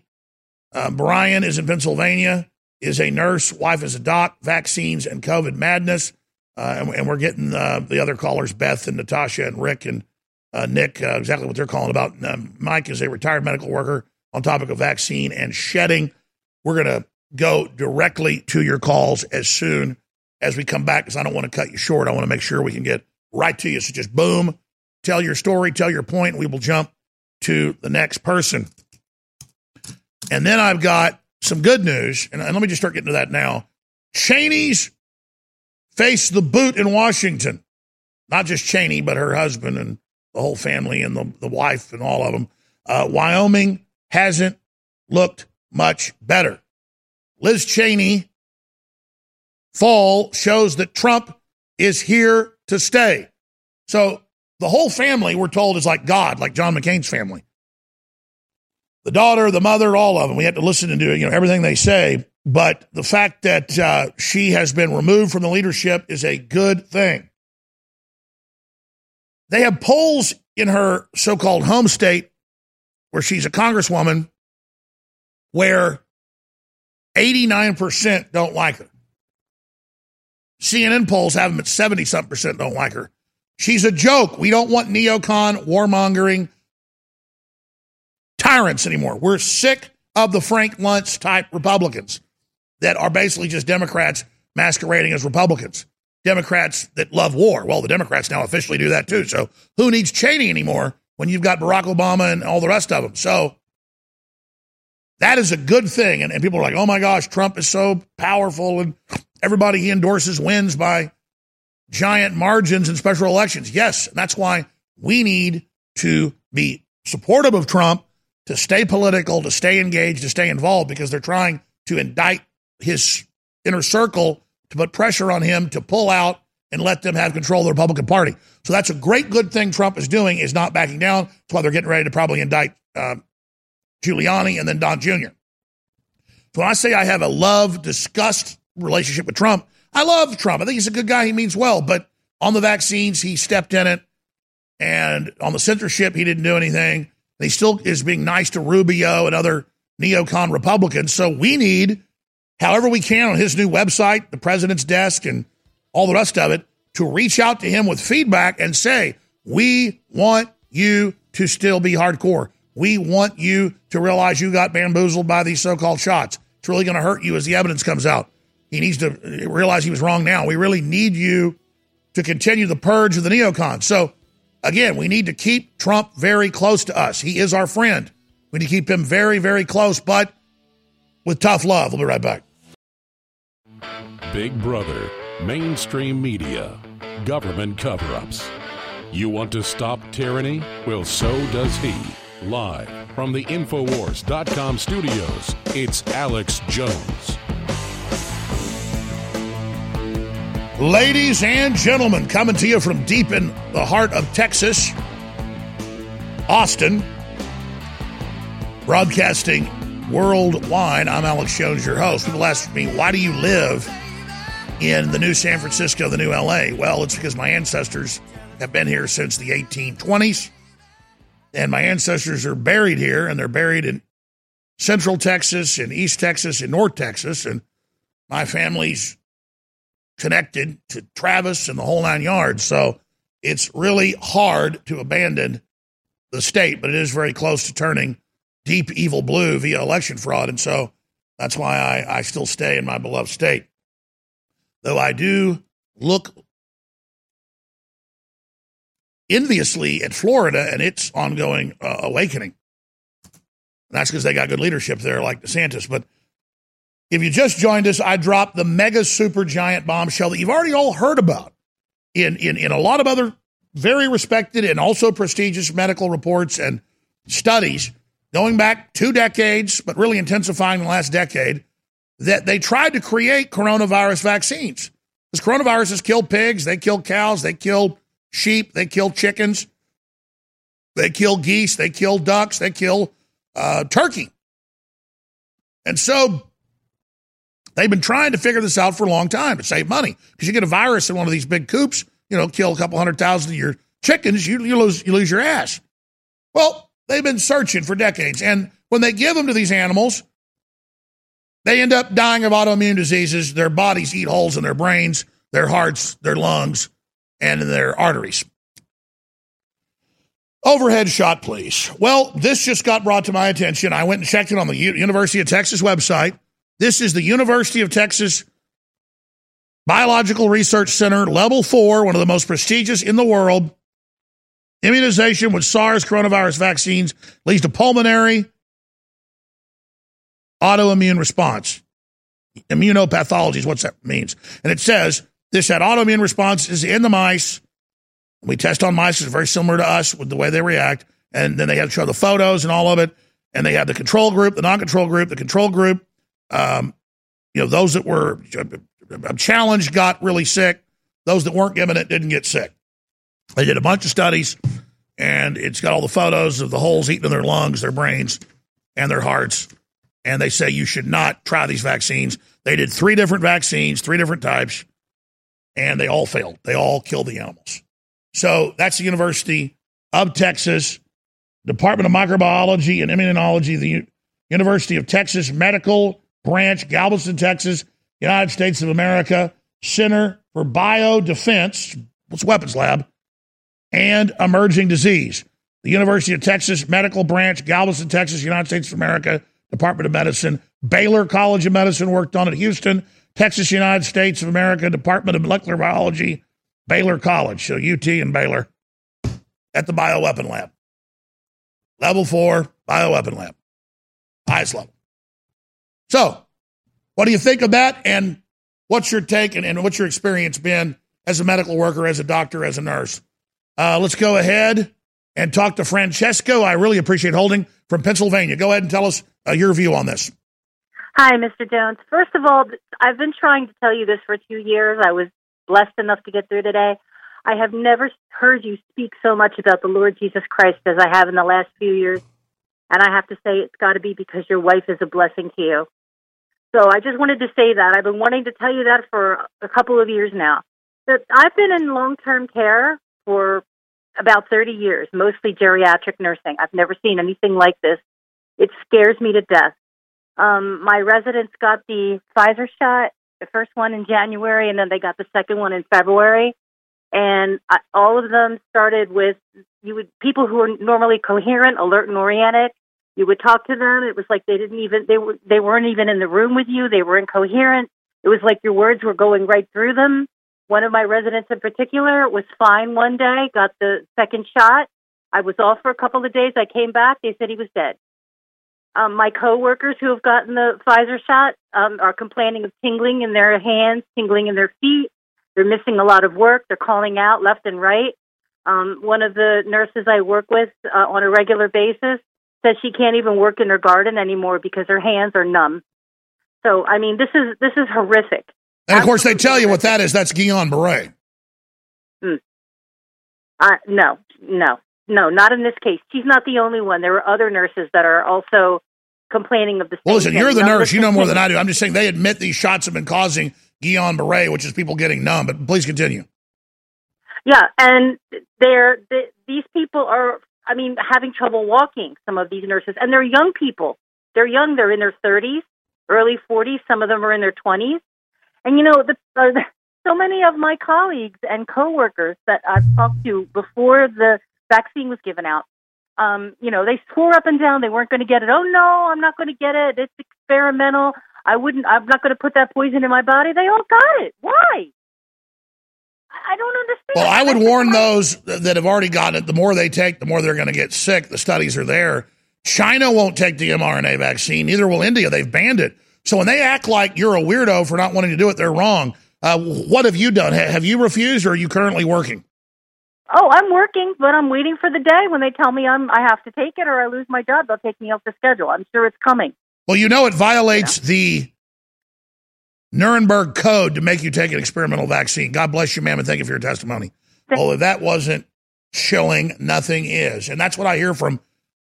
Uh, Brian is in Pennsylvania, is a nurse. Wife is a doc. Vaccines and COVID madness. Uh, and, and, we're getting uh, the other callers, Beth and Natasha and Rick and Nick, exactly what they're calling about. Um, Mike is a retired medical worker on topic of vaccine and shedding. We're going to go directly to your calls as soon as we come back because I don't want to cut you short. I want to make sure we can get right to you. So just boom, tell your story, tell your point, and we will jump to the next person. And then I've got some good news, and let me just start getting to that now. Cheney's face the boot in Washington. Not just Cheney, but her husband and the whole family and the, the wife and all of them. Uh, Wyoming hasn't looked much better. Liz Cheney fall shows that Trump is here to stay. So the whole family, we're told, is like God, like John McCain's family. The daughter, the mother, all of them. We have to listen do you know everything they say. But the fact that uh, she has been removed from the leadership is a good thing. They have polls in her so-called home state where she's a congresswoman where 89% don't like her. CNN polls have them at 70 something percent don't like her. She's a joke. We don't want neocon, warmongering tyrants anymore. We're sick of the Frank Luntz type Republicans that are basically just Democrats masquerading as Republicans. Democrats that love war. Well, the Democrats now officially do that too. So who needs Cheney anymore when you've got Barack Obama and all the rest of them? So that is a good thing. And, and people are like, oh my gosh, Trump is so powerful and everybody he endorses wins by giant margins in special elections. Yes, that's why we need to be supportive of Trump, to stay political, to stay engaged, to stay involved, because they're trying to indict his inner circle to put pressure on him to pull out and let them have control of the Republican Party. So that's a great, good thing Trump is doing is not backing down. That's why they're getting ready to probably indict uh, Giuliani and then Don Jr. So when I say I have a love disgust relationship with Trump, I love Trump. I think he's a good guy. He means well. But on the vaccines, he stepped in it. And on the censorship, he didn't do anything. He still is being nice to Rubio and other neocon Republicans. So we need, however we can, on his new website, the president's desk, and all the rest of it, to reach out to him with feedback and say, we want you to still be hardcore. We want you to realize you got bamboozled by these so called shots. It's really going to hurt you as the evidence comes out. He needs to realize he was wrong now. We really need you to continue the purge of the neocons. So, again, we need to keep Trump very close to us. He is our friend. We need to keep him very, very close, but with tough love. We'll be right back. Big Brother, mainstream media, government cover ups. You want to stop tyranny? Well, so does he. Live from the Infowars.com studios, it's Alex Jones. Ladies and gentlemen, coming to you from deep in the heart of Texas, Austin, broadcasting worldwide. I'm Alex Jones, your host. People ask me, why do you live in the new San Francisco, the new LA? Well, it's because my ancestors have been here since the 1820s and my ancestors are buried here, and they're buried in Central Texas, in East Texas, in North Texas, and my family's connected to Travis and the whole nine yards. So it's really hard to abandon the state, but it is very close to turning deep evil blue via election fraud, and so that's why I, I still stay in my beloved state. Though I do look enviously at Florida and its ongoing uh, awakening. And that's because they got good leadership there, like DeSantis. But if you just joined us, I dropped the mega super giant bombshell that you've already all heard about in, in, in a lot of other very respected and also prestigious medical reports and studies going back two decades, but really intensifying in the last decade, that they tried to create coronavirus vaccines. Because coronavirus has killed pigs, they kill cows, they kill sheep, they kill chickens, they kill geese, they kill ducks, they kill uh, turkey. And so they've been trying to figure this out for a long time to save money because you get a virus in one of these big coops, you know, kill a couple hundred thousand of your chickens, you, you lose you lose your ass. Well, they've been searching for decades, and when they give them to these animals, they end up dying of autoimmune diseases. Their bodies eat holes in their brains, their hearts, their lungs, and their arteries. Overhead shot, please. Well, this just got brought to my attention. I went and checked it on the U- University of Texas website. This is the University of Texas Biological Research Center, level four, one of the most prestigious in the world. Immunization with SARS coronavirus vaccines leads to pulmonary autoimmune response. Immunopathology is what that means. And it says this had autoimmune responses in the mice. We test on mice. It's very similar to us with the way they react. And then they have to show the photos and all of it. And they had the control group, the non-control group, the control group. Um, you know, those that were challenged got really sick. Those that weren't given it didn't get sick. They did a bunch of studies, and it's got all the photos of the holes eaten in their lungs, their brains, and their hearts. And they say you should not try these vaccines. They did three different vaccines, three different types and they all failed. They all killed the animals. So that's the University of Texas, Department of Microbiology and Immunology, the University of Texas Medical Branch, Galveston, Texas, United States of America, Center for Biodefense, what's weapons lab, and emerging disease. The University of Texas Medical Branch, Galveston, Texas, United States of America, Department of Medicine, Baylor College of Medicine worked on it, Houston, Texas United States of America, Department of Molecular Biology, Baylor College, so UT and Baylor, at the bioweapon lab. Level four bioweapon lab, highest level. So, what do you think of that? And what's your take and, and what's your experience been as a medical worker, as a doctor, as a nurse? Uh, let's go ahead and talk to Francesco. I really appreciate holding from Pennsylvania. Go ahead and tell us uh, your view on this. Hi, Mr. Jones. First of all, I've been trying to tell you this for two years. I was blessed enough to get through today. I have never heard you speak so much about the Lord Jesus Christ as I have in the last few years. And I have to say, it's got to be because your wife is a blessing to you. So I just wanted to say that. I've been wanting to tell you that for a couple of years now. That I've been in long term care for about 30 years, mostly geriatric nursing. I've never seen anything like this. It scares me to death. Um, my residents got the Pfizer shot, the first one in January, and then they got the second one in February. And I, all of them started with you would people who are normally coherent, alert, and oriented. You would talk to them. It was like they didn't even they were they weren't even in the room with you. They were incoherent. It was like your words were going right through them. One of my residents in particular was fine one day, got the second shot. I was off for a couple of days. I came back. They said he was dead. Um, my coworkers who have gotten the Pfizer shot um, are complaining of tingling in their hands, tingling in their feet. They're missing a lot of work. They're calling out left and right. Um, one of the nurses I work with uh, on a regular basis says she can't even work in her garden anymore because her hands are numb. So, I mean, this is this is horrific. And of course, they tell you what that is. That's Guillain Barre. Mm. Uh, no, no, no, not in this case. She's not the only one. There are other nurses that are also complaining of the Well, listen, you're the nurse. You know more than I do. I'm just saying they admit these shots have been causing Guillain Barre, which is people getting numb. But please continue. Yeah, and they're they, these people are. I mean, having trouble walking. Some of these nurses, and they're young people. They're young. They're in their 30s, early 40s. Some of them are in their 20s. And you know, the, uh, so many of my colleagues and coworkers that I've talked to before the vaccine was given out, um, you know, they swore up and down they weren't going to get it. Oh no, I'm not going to get it. It's experimental. I wouldn't. I'm not going to put that poison in my body. They all got it. Why? I don't understand. Well, I would warn those that have already gotten it. The more they take, the more they're going to get sick. The studies are there. China won't take the mRNA vaccine. Neither will India. They've banned it. So when they act like you're a weirdo for not wanting to do it, they're wrong. Uh, what have you done? Have you refused, or are you currently working? Oh, I'm working, but I'm waiting for the day when they tell me I'm I have to take it or I lose my job. They'll take me off the schedule. I'm sure it's coming. Well, you know it violates the Nuremberg Code to make you take an experimental vaccine. God bless you, ma'am, and thank you for your testimony. Well, if that wasn't chilling, nothing is. And that's what I hear from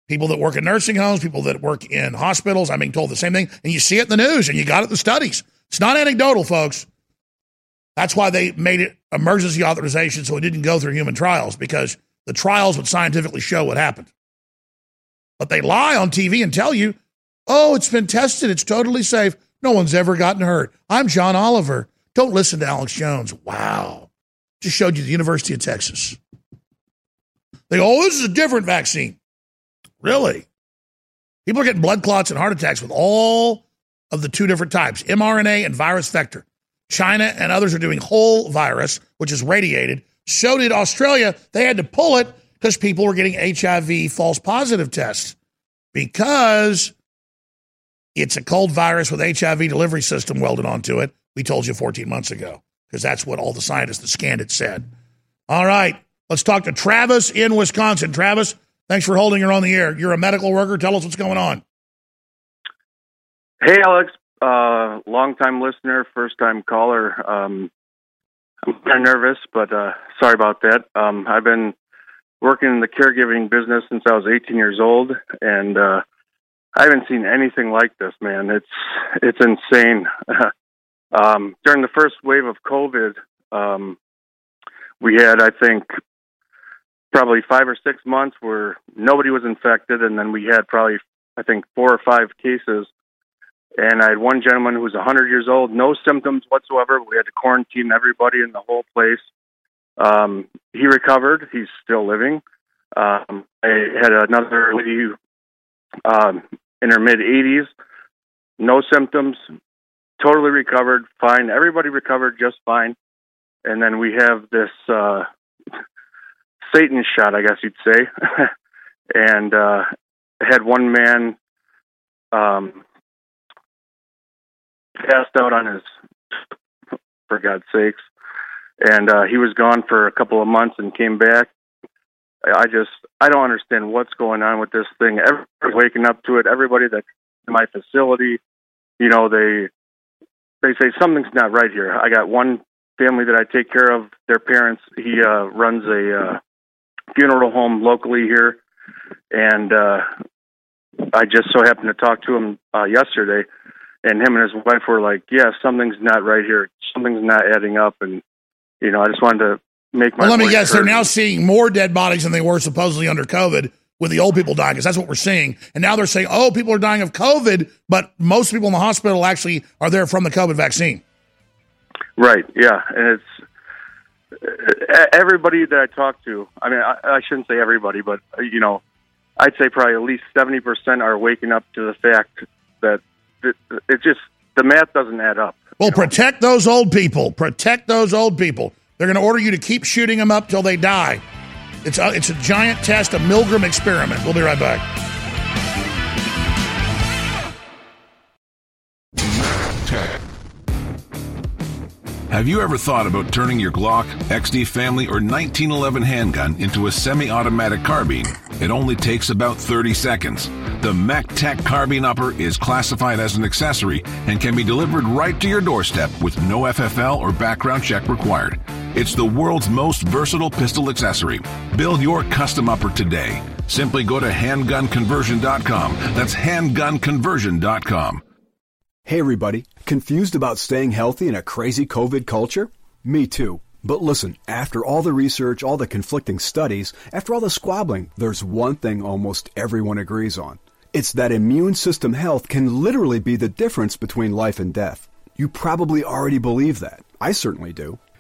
people that work in nursing homes, people that work in hospitals. I'm being told the same thing. And you see it in the news and you got it in the studies. It's not anecdotal, folks. That's why they made it emergency authorization so it didn't go through human trials because the trials would scientifically show what happened. But they lie on TV and tell you, oh, it's been tested, it's totally safe. No one's ever gotten hurt. I'm John Oliver. Don't listen to Alex Jones. Wow. Just showed you the University of Texas. They go, oh, this is a different vaccine. Really? People are getting blood clots and heart attacks with all of the two different types mRNA and virus vector. China and others are doing whole virus, which is radiated. So did Australia. They had to pull it because people were getting HIV false positive tests because it's a cold virus with HIV delivery system welded onto it. We told you 14 months ago because that's what all the scientists that scanned it said. All right, let's talk to Travis in Wisconsin. Travis, thanks for holding her on the air. You're a medical worker. Tell us what's going on. Hey, Alex. Uh, long time listener, first time caller. Um, I'm kind of nervous, but uh, sorry about that. Um, I've been working in the caregiving business since I was 18 years old, and uh, I haven't seen anything like this, man. It's it's insane. um, during the first wave of COVID, um, we had, I think, probably five or six months where nobody was infected, and then we had probably, I think, four or five cases. And I had one gentleman who was 100 years old, no symptoms whatsoever. We had to quarantine everybody in the whole place. Um, he recovered. He's still living. Um, I had another lady um, in her mid 80s, no symptoms, totally recovered, fine. Everybody recovered just fine. And then we have this uh, Satan shot, I guess you'd say. and uh, had one man um, passed out on his, for God's sakes. And uh, he was gone for a couple of months and came back. I just, I don't understand what's going on with this thing. Everybody's waking up to it. Everybody that's in my facility, you know, they, they say something's not right here. I got one family that I take care of. Their parents, he uh, runs a uh, funeral home locally here, and uh, I just so happened to talk to him uh, yesterday, and him and his wife were like, "Yeah, something's not right here. Something's not adding up." And you know, I just wanted to make my. Well, let me guess. They're now seeing more dead bodies than they were supposedly under COVID with the old people dying because that's what we're seeing. And now they're saying, oh, people are dying of COVID, but most people in the hospital actually are there from the COVID vaccine. Right. Yeah, and it's everybody that I talk to. I mean, I, I shouldn't say everybody, but uh, you know, I'd say probably at least seventy percent are waking up to the fact that it, it just the math doesn't add up. Well, protect those old people. Protect those old people. They're going to order you to keep shooting them up till they die. It's a, it's a giant test, a Milgram experiment. We'll be right back. Have you ever thought about turning your Glock, XD Family, or 1911 handgun into a semi automatic carbine? It only takes about 30 seconds. The Mech-Tech Carbine Upper is classified as an accessory and can be delivered right to your doorstep with no FFL or background check required. It's the world's most versatile pistol accessory. Build your custom upper today. Simply go to handgunconversion.com. That's handgunconversion.com. Hey everybody, confused about staying healthy in a crazy COVID culture? Me too. But listen, after all the research, all the conflicting studies, after all the squabbling, there's one thing almost everyone agrees on. It's that immune system health can literally be the difference between life and death. You probably already believe that. I certainly do.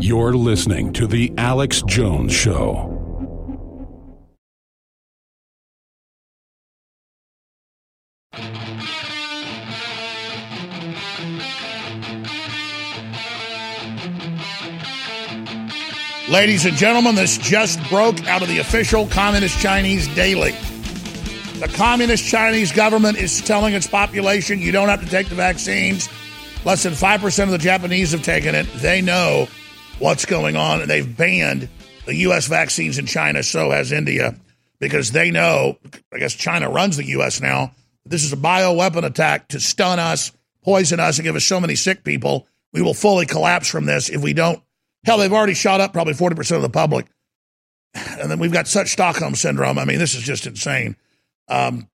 You're listening to The Alex Jones Show. Ladies and gentlemen, this just broke out of the official Communist Chinese Daily. The Communist Chinese government is telling its population you don't have to take the vaccines. Less than 5% of the Japanese have taken it. They know what's going on, and they've banned the U.S. vaccines in China, so has India, because they know, I guess China runs the U.S. now. This is a bioweapon attack to stun us, poison us, and give us so many sick people. We will fully collapse from this if we don't. Hell, they've already shot up probably 40% of the public. And then we've got such Stockholm syndrome. I mean, this is just insane. Um,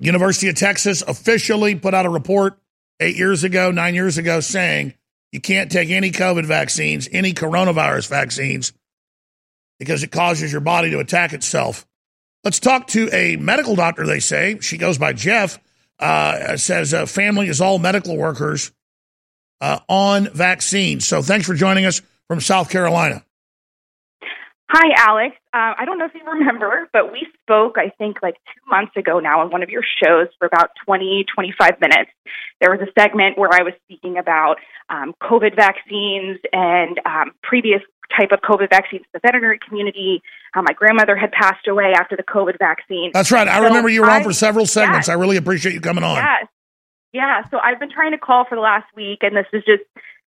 University of Texas officially put out a report eight years ago, nine years ago, saying you can't take any COVID vaccines, any coronavirus vaccines, because it causes your body to attack itself. Let's talk to a medical doctor, they say. She goes by Jeff, uh, says uh, family is all medical workers uh, on vaccines. So thanks for joining us from South Carolina. Hi, Alex. Uh, I don't know if you remember, but we spoke, I think, like two months ago now on one of your shows for about 20, 25 minutes. There was a segment where I was speaking about um, COVID vaccines and um, previous type of COVID vaccines in the veterinary community. My grandmother had passed away after the COVID vaccine. That's right. I so remember you were I, on for several segments. Yes, I really appreciate you coming on. Yes. Yeah. So I've been trying to call for the last week, and this is just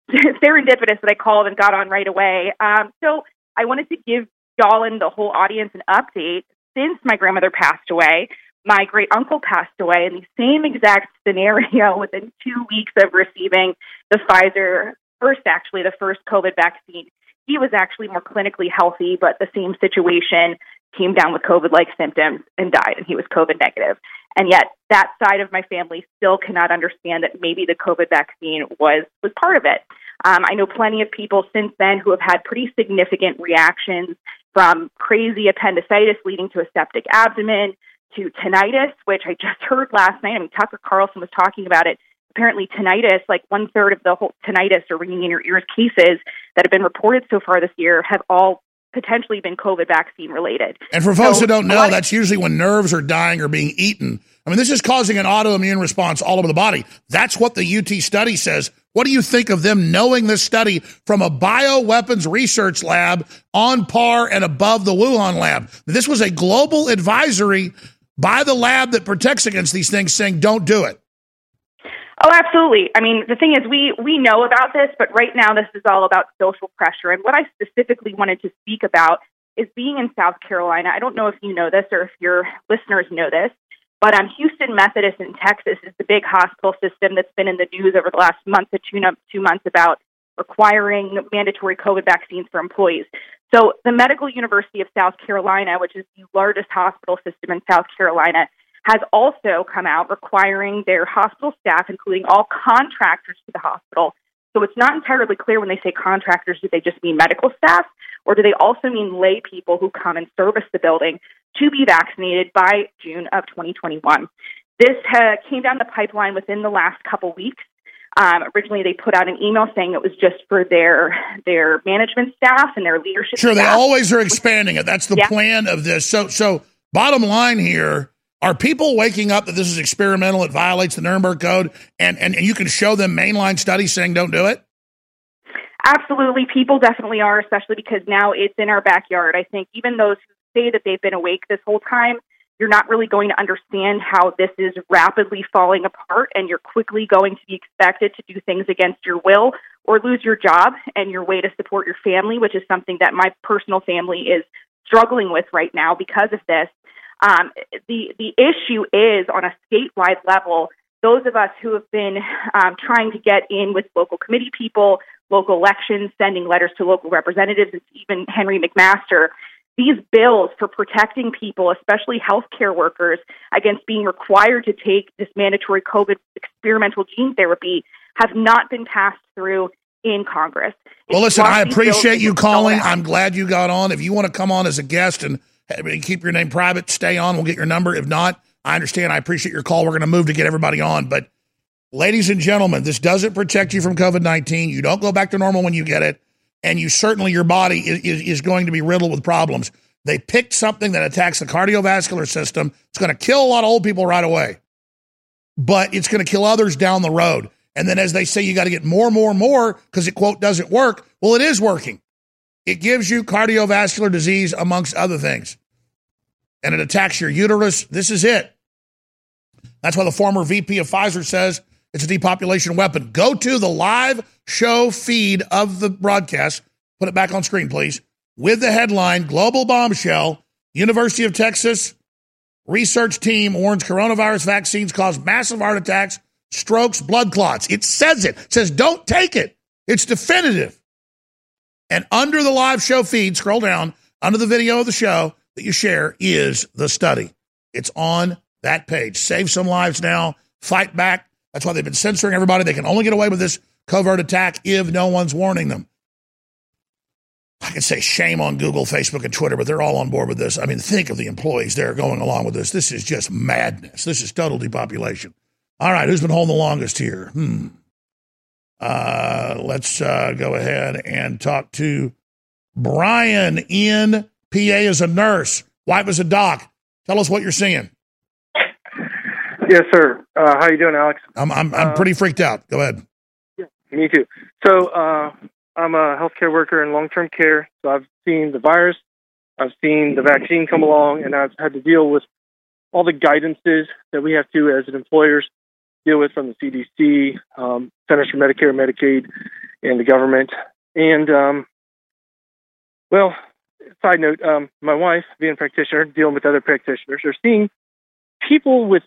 serendipitous that I called and got on right away. Um, so I wanted to give y'all and the whole audience an update. Since my grandmother passed away, my great uncle passed away in the same exact scenario within two weeks of receiving the Pfizer, first actually, the first COVID vaccine. He was actually more clinically healthy, but the same situation came down with COVID like symptoms and died, and he was COVID negative. And yet, that side of my family still cannot understand that maybe the COVID vaccine was, was part of it. Um, I know plenty of people since then who have had pretty significant reactions from crazy appendicitis leading to a septic abdomen to tinnitus, which I just heard last night. I mean, Tucker Carlson was talking about it. Apparently, tinnitus, like one third of the whole tinnitus or ringing in your ears cases that have been reported so far this year have all potentially been COVID vaccine related. And for folks So, who don't know, lot- that's usually when nerves are dying or being eaten. I mean, this is causing an autoimmune response all over the body. That's what the UT study says. What do you think of them knowing this study from a bioweapons research lab on par and above the Wuhan lab? This was a global advisory by the lab that protects against these things saying don't do it. Oh, absolutely. I mean, the thing is, we we know about this, but right now this is all about social pressure. And what I specifically wanted to speak about is being in South Carolina. I don't know if you know this or if your listeners know this, but um, Houston Methodist in Texas is the big hospital system that's been in the news over the last month to two, two months about requiring mandatory COVID vaccines for employees. So, the Medical University of South Carolina, which is the largest hospital system in South Carolina, has also come out requiring their hospital staff, including all contractors to the hospital. So it's not entirely clear when they say contractors, do they just mean medical staff or do they also mean lay people who come and service the building to be vaccinated by June of 2021? This uh, came down the pipeline within the last couple weeks. Um, originally, they put out an email saying it was just for their their management staff and their leadership. Sure, they always are expanding it. That's the Yeah. plan of this. So, so bottom line here: are people waking up that this is experimental? It violates the Nuremberg Code, and and, and you can show them mainline studies saying don't do it. Absolutely. People definitely are, especially because now it's in our backyard. I think even those who say that they've been awake this whole time, you're not really going to understand how this is rapidly falling apart and you're quickly going to be expected to do things against your will or lose your job and your way to support your family, which is something that my personal family is struggling with right now because of this. Um, the the issue is on a statewide level. Those of us who have been um, trying to get in with local committee people, local elections, sending letters to local representatives, and even Henry McMaster, these bills for protecting people, especially healthcare workers, against being required to take this mandatory COVID experimental gene therapy, have not been passed through in Congress. Well, listen, I appreciate you calling. I'm glad you got on. If you want to come on as a guest and keep your name private, stay on. We'll get your number. If not, I understand. I appreciate your call. We're going to move to get everybody on. But, ladies and gentlemen, this doesn't protect you from COVID 19. You don't go back to normal when you get it. And you certainly, your body is, is, is going to be riddled with problems. They picked something that attacks the cardiovascular system. It's going to kill a lot of old people right away, but it's going to kill others down the road. And then, as they say, you got to get more, more, more because it, quote, doesn't work. Well, it is working. It gives you cardiovascular disease, amongst other things. And it attacks your uterus. This is it. That's why the former VP of Pfizer says it's a depopulation weapon. Go to the live show feed of the broadcast. Put it back on screen, please. With the headline Global Bombshell University of Texas research team warns coronavirus vaccines cause massive heart attacks, strokes, blood clots. It says it. It says don't take it. It's definitive. And under the live show feed, scroll down, under the video of the show that you share is the study. It's on that page. Save some lives now. Fight back. That's why they've been censoring everybody. They can only get away with this covert attack if no one's warning them. I can say shame on Google, Facebook, and Twitter, but they're all on board with this. I mean, think of the employees there going along with this. This is just madness. This is total depopulation. All right, who's been holding the longest here? Hmm. Uh, let's uh, go ahead and talk to Brian in PA as a nurse, wife as a doc. Tell us what you're seeing. Yes, sir. Uh, how you doing, Alex? I'm I'm, I'm pretty freaked out. Go ahead. Me too. So uh, I'm a healthcare worker in long-term care. So I've seen the virus, I've seen the vaccine come along, and I've had to deal with all the guidances that we have to, as employers, deal with from the CDC, um, Centers for Medicare and Medicaid, and the government. And um, well, side note, um, my wife, being a practitioner, dealing with other practitioners, are seeing people with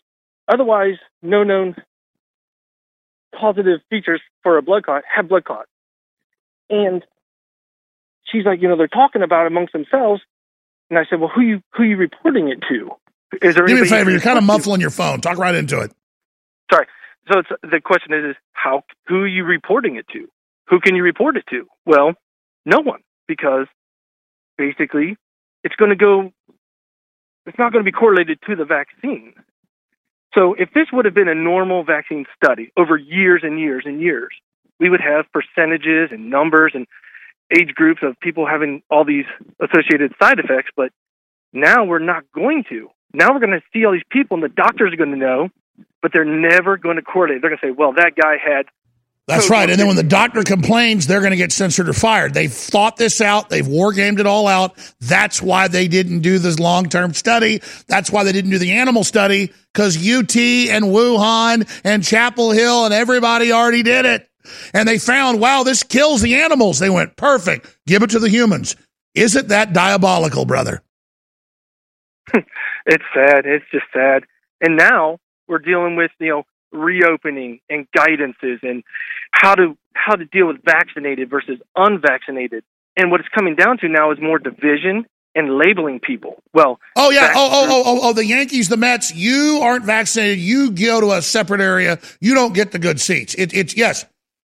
otherwise no known positive features for a blood clot have blood clot. And she's like, you know, they're talking about it amongst themselves. And I said, well, who you who are you reporting it to? Is there Do me a favor. You're kind of report to? muffling your phone. Talk right into it. Sorry. So the question is, is how who are you reporting it to? Who can you report it to? Well, no one, because basically it's going to go it's not going to be correlated to the vaccine. So if this would have been a normal vaccine study over years and years and years, we would have percentages and numbers and age groups of people having all these associated side effects. But now we're not going to. Now we're going to see all these people, and the doctors are going to know, but they're never going to correlate. They're going to say, well, that guy had That's right. And then when the doctor complains, they're going to get censored or fired. They've thought this out. They've war gamed it all out. That's why they didn't do this long term study. That's why they didn't do the animal study because UT and Wuhan and Chapel Hill and everybody already did it. And they found, wow, this kills the animals. They went, perfect. Give it to the humans. Isn't that diabolical, brother? it's sad. It's just sad. And now we're dealing with you know reopening and guidances and how to how to deal with vaccinated versus unvaccinated. And what it's coming down to now is more division and labeling people. Well, Oh yeah. Oh, oh, oh, oh, oh, the Yankees, the Mets, you aren't vaccinated. You go to a separate area. You don't get the good seats. It, it's yes.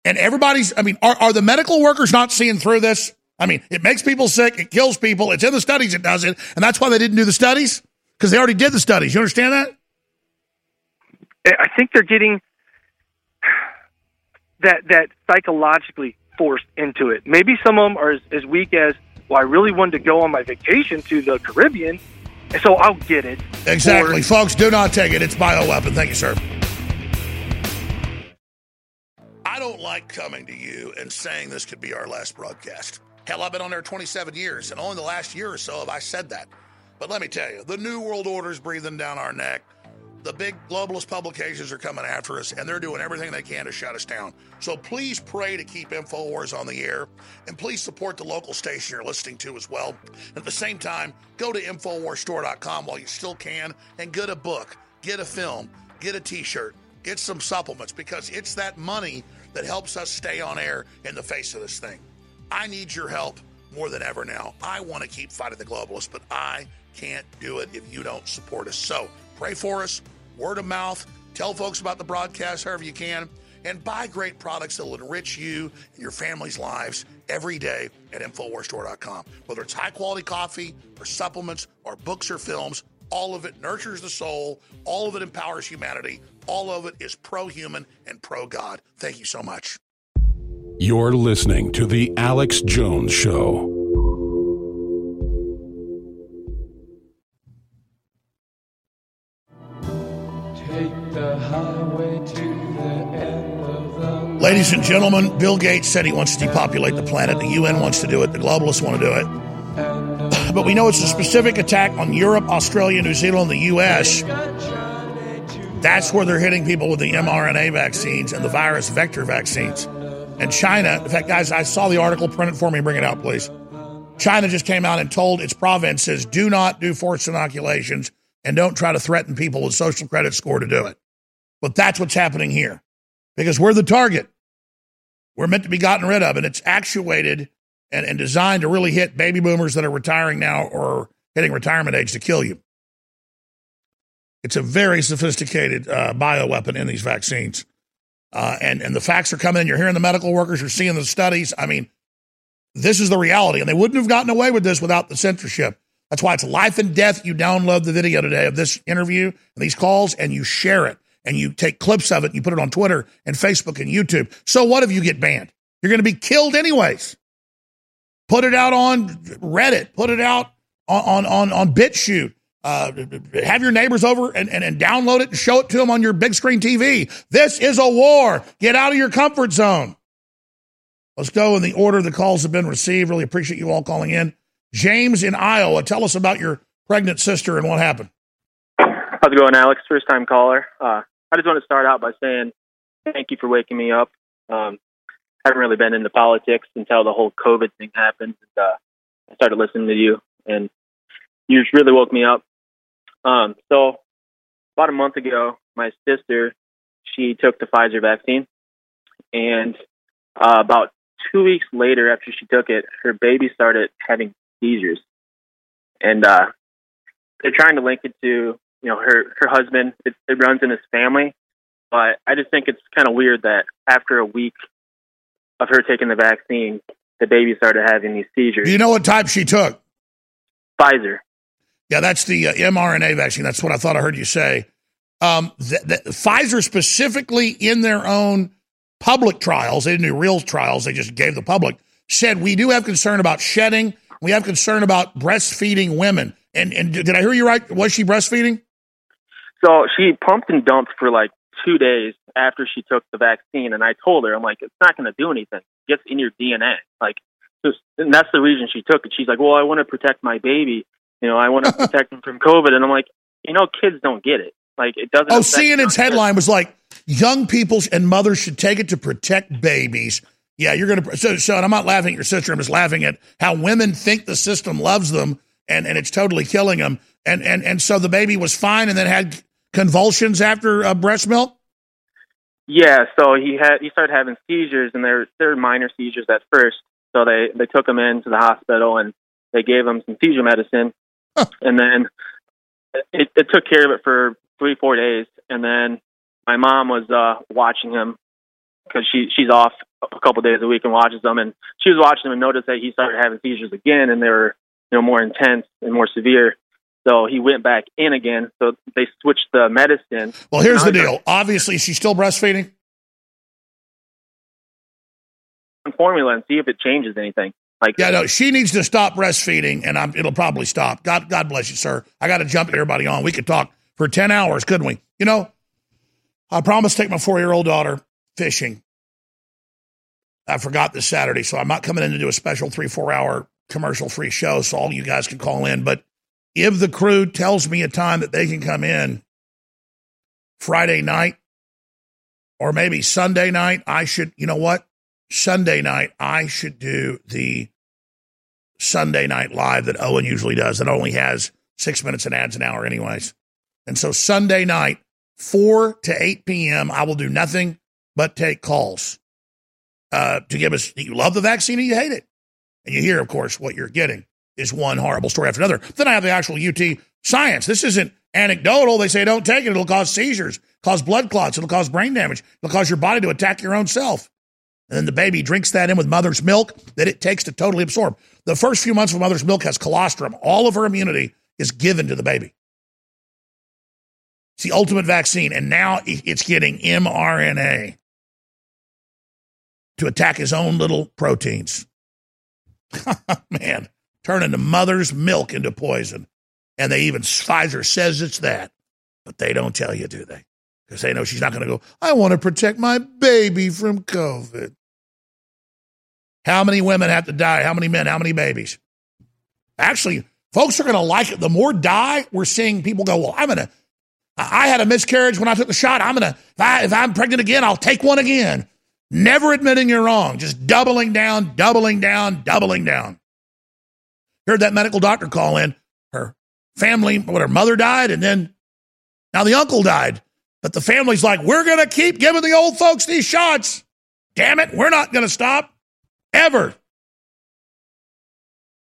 And everybody's, I mean, are, are the medical workers not seeing through this? I mean, it makes people sick. It kills people. It's in the studies. It does it. And that's why they didn't do the studies because they already did the studies. You understand that? I think they're getting that that psychologically forced into it. Maybe some of them are as, as weak as, well, I really wanted to go on my vacation to the Caribbean, and so I'll get it. Exactly. Folks, do not take it. It's bioweapon. Thank you, sir. I don't like coming to you and saying this could be our last broadcast. Hell, I've been on there 27 years, and only the last year or so have I said that. But let me tell you, the New World Order is breathing down our neck. The big globalist publications are coming after us, and they're doing everything they can to shut us down. So please pray to keep InfoWars on the air, and please support the local station you're listening to as well. At the same time, go to InfoWarsStore.com while you still can and get a book, get a film, get a t shirt, get some supplements, because it's that money that helps us stay on air in the face of this thing. I need your help more than ever now. I want to keep fighting the globalists, but I can't do it if you don't support us. So pray for us, word of mouth, tell folks about the broadcast however you can, and buy great products that will enrich you and your family's lives every day at InfoWarsStore.com. Whether it's high quality coffee or supplements or books or films, all of it nurtures the soul, all of it empowers humanity, all of it is pro human and pro God. Thank you so much. You're listening to The Alex Jones Show. Ladies and gentlemen, Bill Gates said he wants to depopulate the planet. The UN wants to do it. The globalists want to do it. But we know it's a specific attack on Europe, Australia, New Zealand, the U.S. That's where they're hitting people with the mRNA vaccines and the virus vector vaccines. And China, in fact, guys, I saw the article. Print it for me. Bring it out, please. China just came out and told its provinces do not do forced inoculations and don't try to threaten people with social credit score to do it. But that's what's happening here because we're the target. We're meant to be gotten rid of, and it's actuated and, and designed to really hit baby boomers that are retiring now or hitting retirement age to kill you. It's a very sophisticated uh, bioweapon in these vaccines. Uh, and, and the facts are coming in. You're hearing the medical workers, you're seeing the studies. I mean, this is the reality. And they wouldn't have gotten away with this without the censorship. That's why it's life and death. You download the video today of this interview and these calls and you share it and you take clips of it and you put it on Twitter and Facebook and YouTube. So what if you get banned? You're going to be killed anyways. Put it out on Reddit. Put it out on, on, on, on BitChute. Uh, have your neighbors over and, and, and download it and show it to them on your big screen TV. This is a war. Get out of your comfort zone. Let's go in the order the calls have been received. Really appreciate you all calling in. James in Iowa, tell us about your pregnant sister and what happened. How's it going, Alex? First time caller. Uh, I just want to start out by saying thank you for waking me up. Um, haven't really been into politics until the whole COVID thing happened. And, uh, I started listening to you, and you just really woke me up. Um, so about a month ago, my sister she took the Pfizer vaccine, and uh, about two weeks later, after she took it, her baby started having seizures, and uh, they're trying to link it to you know her her husband. It, it runs in his family, but I just think it's kind of weird that after a week of her taking the vaccine, the baby started having these seizures. Do you know what type she took? Pfizer. Yeah, that's the uh, mRNA vaccine. That's what I thought I heard you say. Um, th- th- Pfizer specifically in their own public trials, they didn't do real trials, they just gave the public, said we do have concern about shedding. We have concern about breastfeeding women. And, and did I hear you right? Was she breastfeeding? So she pumped and dumped for like two days after she took the vaccine, and I told her, I'm like, it's not going to do anything. It gets in your DNA. Like, just, and that's the reason she took it. She's like, well, I want to protect my baby. You know, I want to protect him from COVID. And I'm like, you know, kids don't get it. Like, it doesn't. Oh, CNN's headline was like, young people and mothers should take it to protect babies. Yeah, you're going to. So, so, and I'm not laughing at your sister. I'm just laughing at how women think the system loves them and, and it's totally killing them. And, and, and so the baby was fine and then had convulsions after uh, breast milk. Yeah, so he had he started having seizures, and they're they're minor seizures at first. So they they took him into the hospital and they gave him some seizure medicine, and then it, it took care of it for three four days, and then my mom was uh watching him because she she's off a couple days a week and watches them, and she was watching him and noticed that he started having seizures again, and they were you know more intense and more severe. So he went back in again. So they switched the medicine. Well, here's the deal. Obviously, she's still breastfeeding. formula and see if it changes anything. Like Yeah, no, she needs to stop breastfeeding, and I'm, it'll probably stop. God, God bless you, sir. I got to jump everybody on. We could talk for ten hours, couldn't we? You know, I promised to take my four year old daughter fishing. I forgot this Saturday, so I'm not coming in to do a special three four hour commercial free show, so all you guys can call in. But if the crew tells me a time that they can come in Friday night or maybe Sunday night, I should. You know what? Sunday night, I should do the Sunday night live that Owen usually does. That only has six minutes and ads an hour, anyways. And so Sunday night, 4 to 8 p.m., I will do nothing but take calls uh, to give us, you love the vaccine and you hate it. And you hear, of course, what you're getting is one horrible story after another. Then I have the actual UT science. This isn't anecdotal. They say don't take it. It'll cause seizures, cause blood clots. It'll cause brain damage. It'll cause your body to attack your own self. And then the baby drinks that in with mother's milk that it takes to totally absorb. The first few months of mother's milk has colostrum. All of her immunity is given to the baby. It's the ultimate vaccine. And now it's getting mRNA to attack his own little proteins. Man, turning the mother's milk into poison. And they even, Pfizer says it's that. But they don't tell you, do they? Because they know she's not going to go, I want to protect my baby from COVID. How many women have to die? How many men? How many babies? Actually, folks are going to like it. The more die, we're seeing people go, well, I'm going to, I had a miscarriage when I took the shot. I'm going to, if, I, if I'm pregnant again, I'll take one again. Never admitting you're wrong, just doubling down, doubling down, doubling down. Heard that medical doctor call in. Her family, what her mother died, and then now the uncle died. But the family's like, we're going to keep giving the old folks these shots. Damn it, we're not going to stop ever.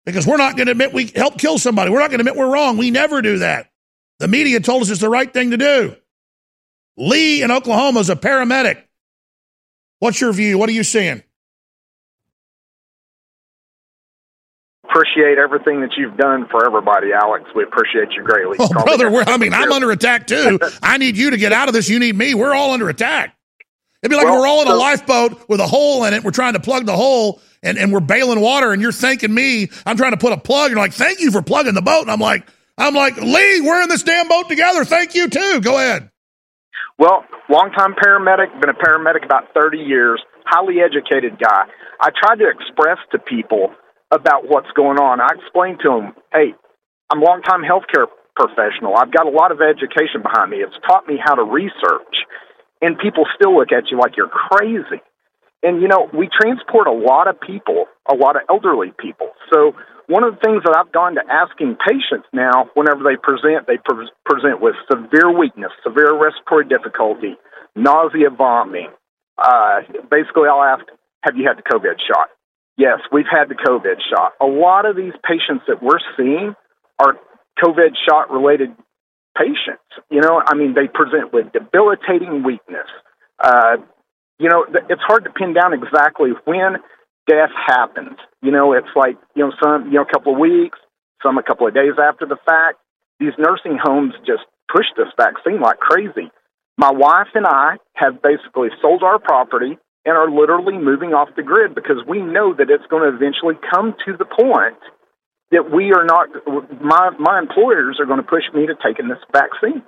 Because we're not going to admit we helped kill somebody. We're not going to admit we're wrong. We never do that. The media told us it's the right thing to do. Lee in Oklahoma is a paramedic. What's your view? What are you seeing? appreciate everything that you've done for everybody, Alex. We appreciate you greatly. Oh, Call brother, me- I mean, I'm under attack too. I need you to get out of this. You need me. We're all under attack. It'd be like Well, we're all in a so- lifeboat with a hole in it. We're trying to plug the hole and, and we're bailing water and you're thanking me. I'm trying to put a plug. You're like, thank you for plugging the boat. And I'm like, I'm like, Lee, we're in this damn boat together. Thank you too. Go ahead. Well, longtime paramedic, been a paramedic about 30 years, highly educated guy. I tried to express to people about what's going on. I explained to them, hey, I'm a longtime healthcare professional. I've got a lot of education behind me. It's taught me how to research. And people still look at you like you're crazy. And, you know, we transport a lot of people, a lot of elderly people. So one of the things that I've gone to asking patients now, whenever they present, they pre- present with severe weakness, severe respiratory difficulty, nausea, vomiting. Uh, basically, I'll ask, have you had the COVID shot? Yes, we've had the COVID shot. A lot of these patients that we're seeing are COVID shot related patients. You know, I mean, they present with debilitating weakness. Uh, you know, it's hard to pin down exactly when death happens. You know, it's like, you know, some, you know, a couple of weeks, some a couple of days after the fact. These nursing homes just push this vaccine like crazy. My wife and I have basically sold our property and are literally moving off the grid because we know that it's going to eventually come to the point that we are not my my employers are going to push me to taking this vaccine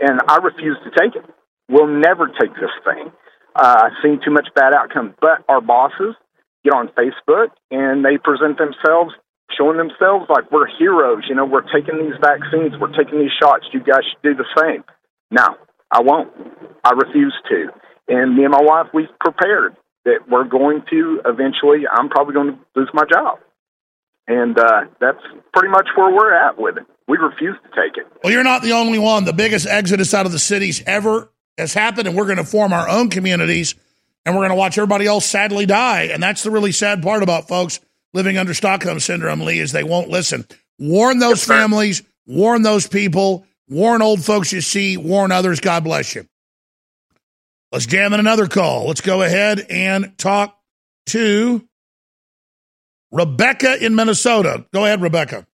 and I refuse to take it. We'll never take this thing. Uh, I've seen too much bad outcome. But our bosses get on Facebook and they present themselves, showing themselves like we're heroes. You know, we're taking these vaccines, we're taking these shots. You guys should do the same. No, I won't. I refuse to. And me and my wife, we've prepared that we're going to eventually. I'm probably going to lose my job, and uh, that's pretty much where we're at with it. We refuse to take it. Well, you're not the only one. The biggest exodus out of the cities ever has happened, and we're going to form our own communities, and we're going to watch everybody else sadly die. And that's the really sad part about folks living under Stockholm syndrome, Lee, is they won't listen. Warn those families, warn those people, warn old folks you see, warn others. God bless you. Let's jam in another call. Let's go ahead and talk to Rebecca in Minnesota. Go ahead, Rebecca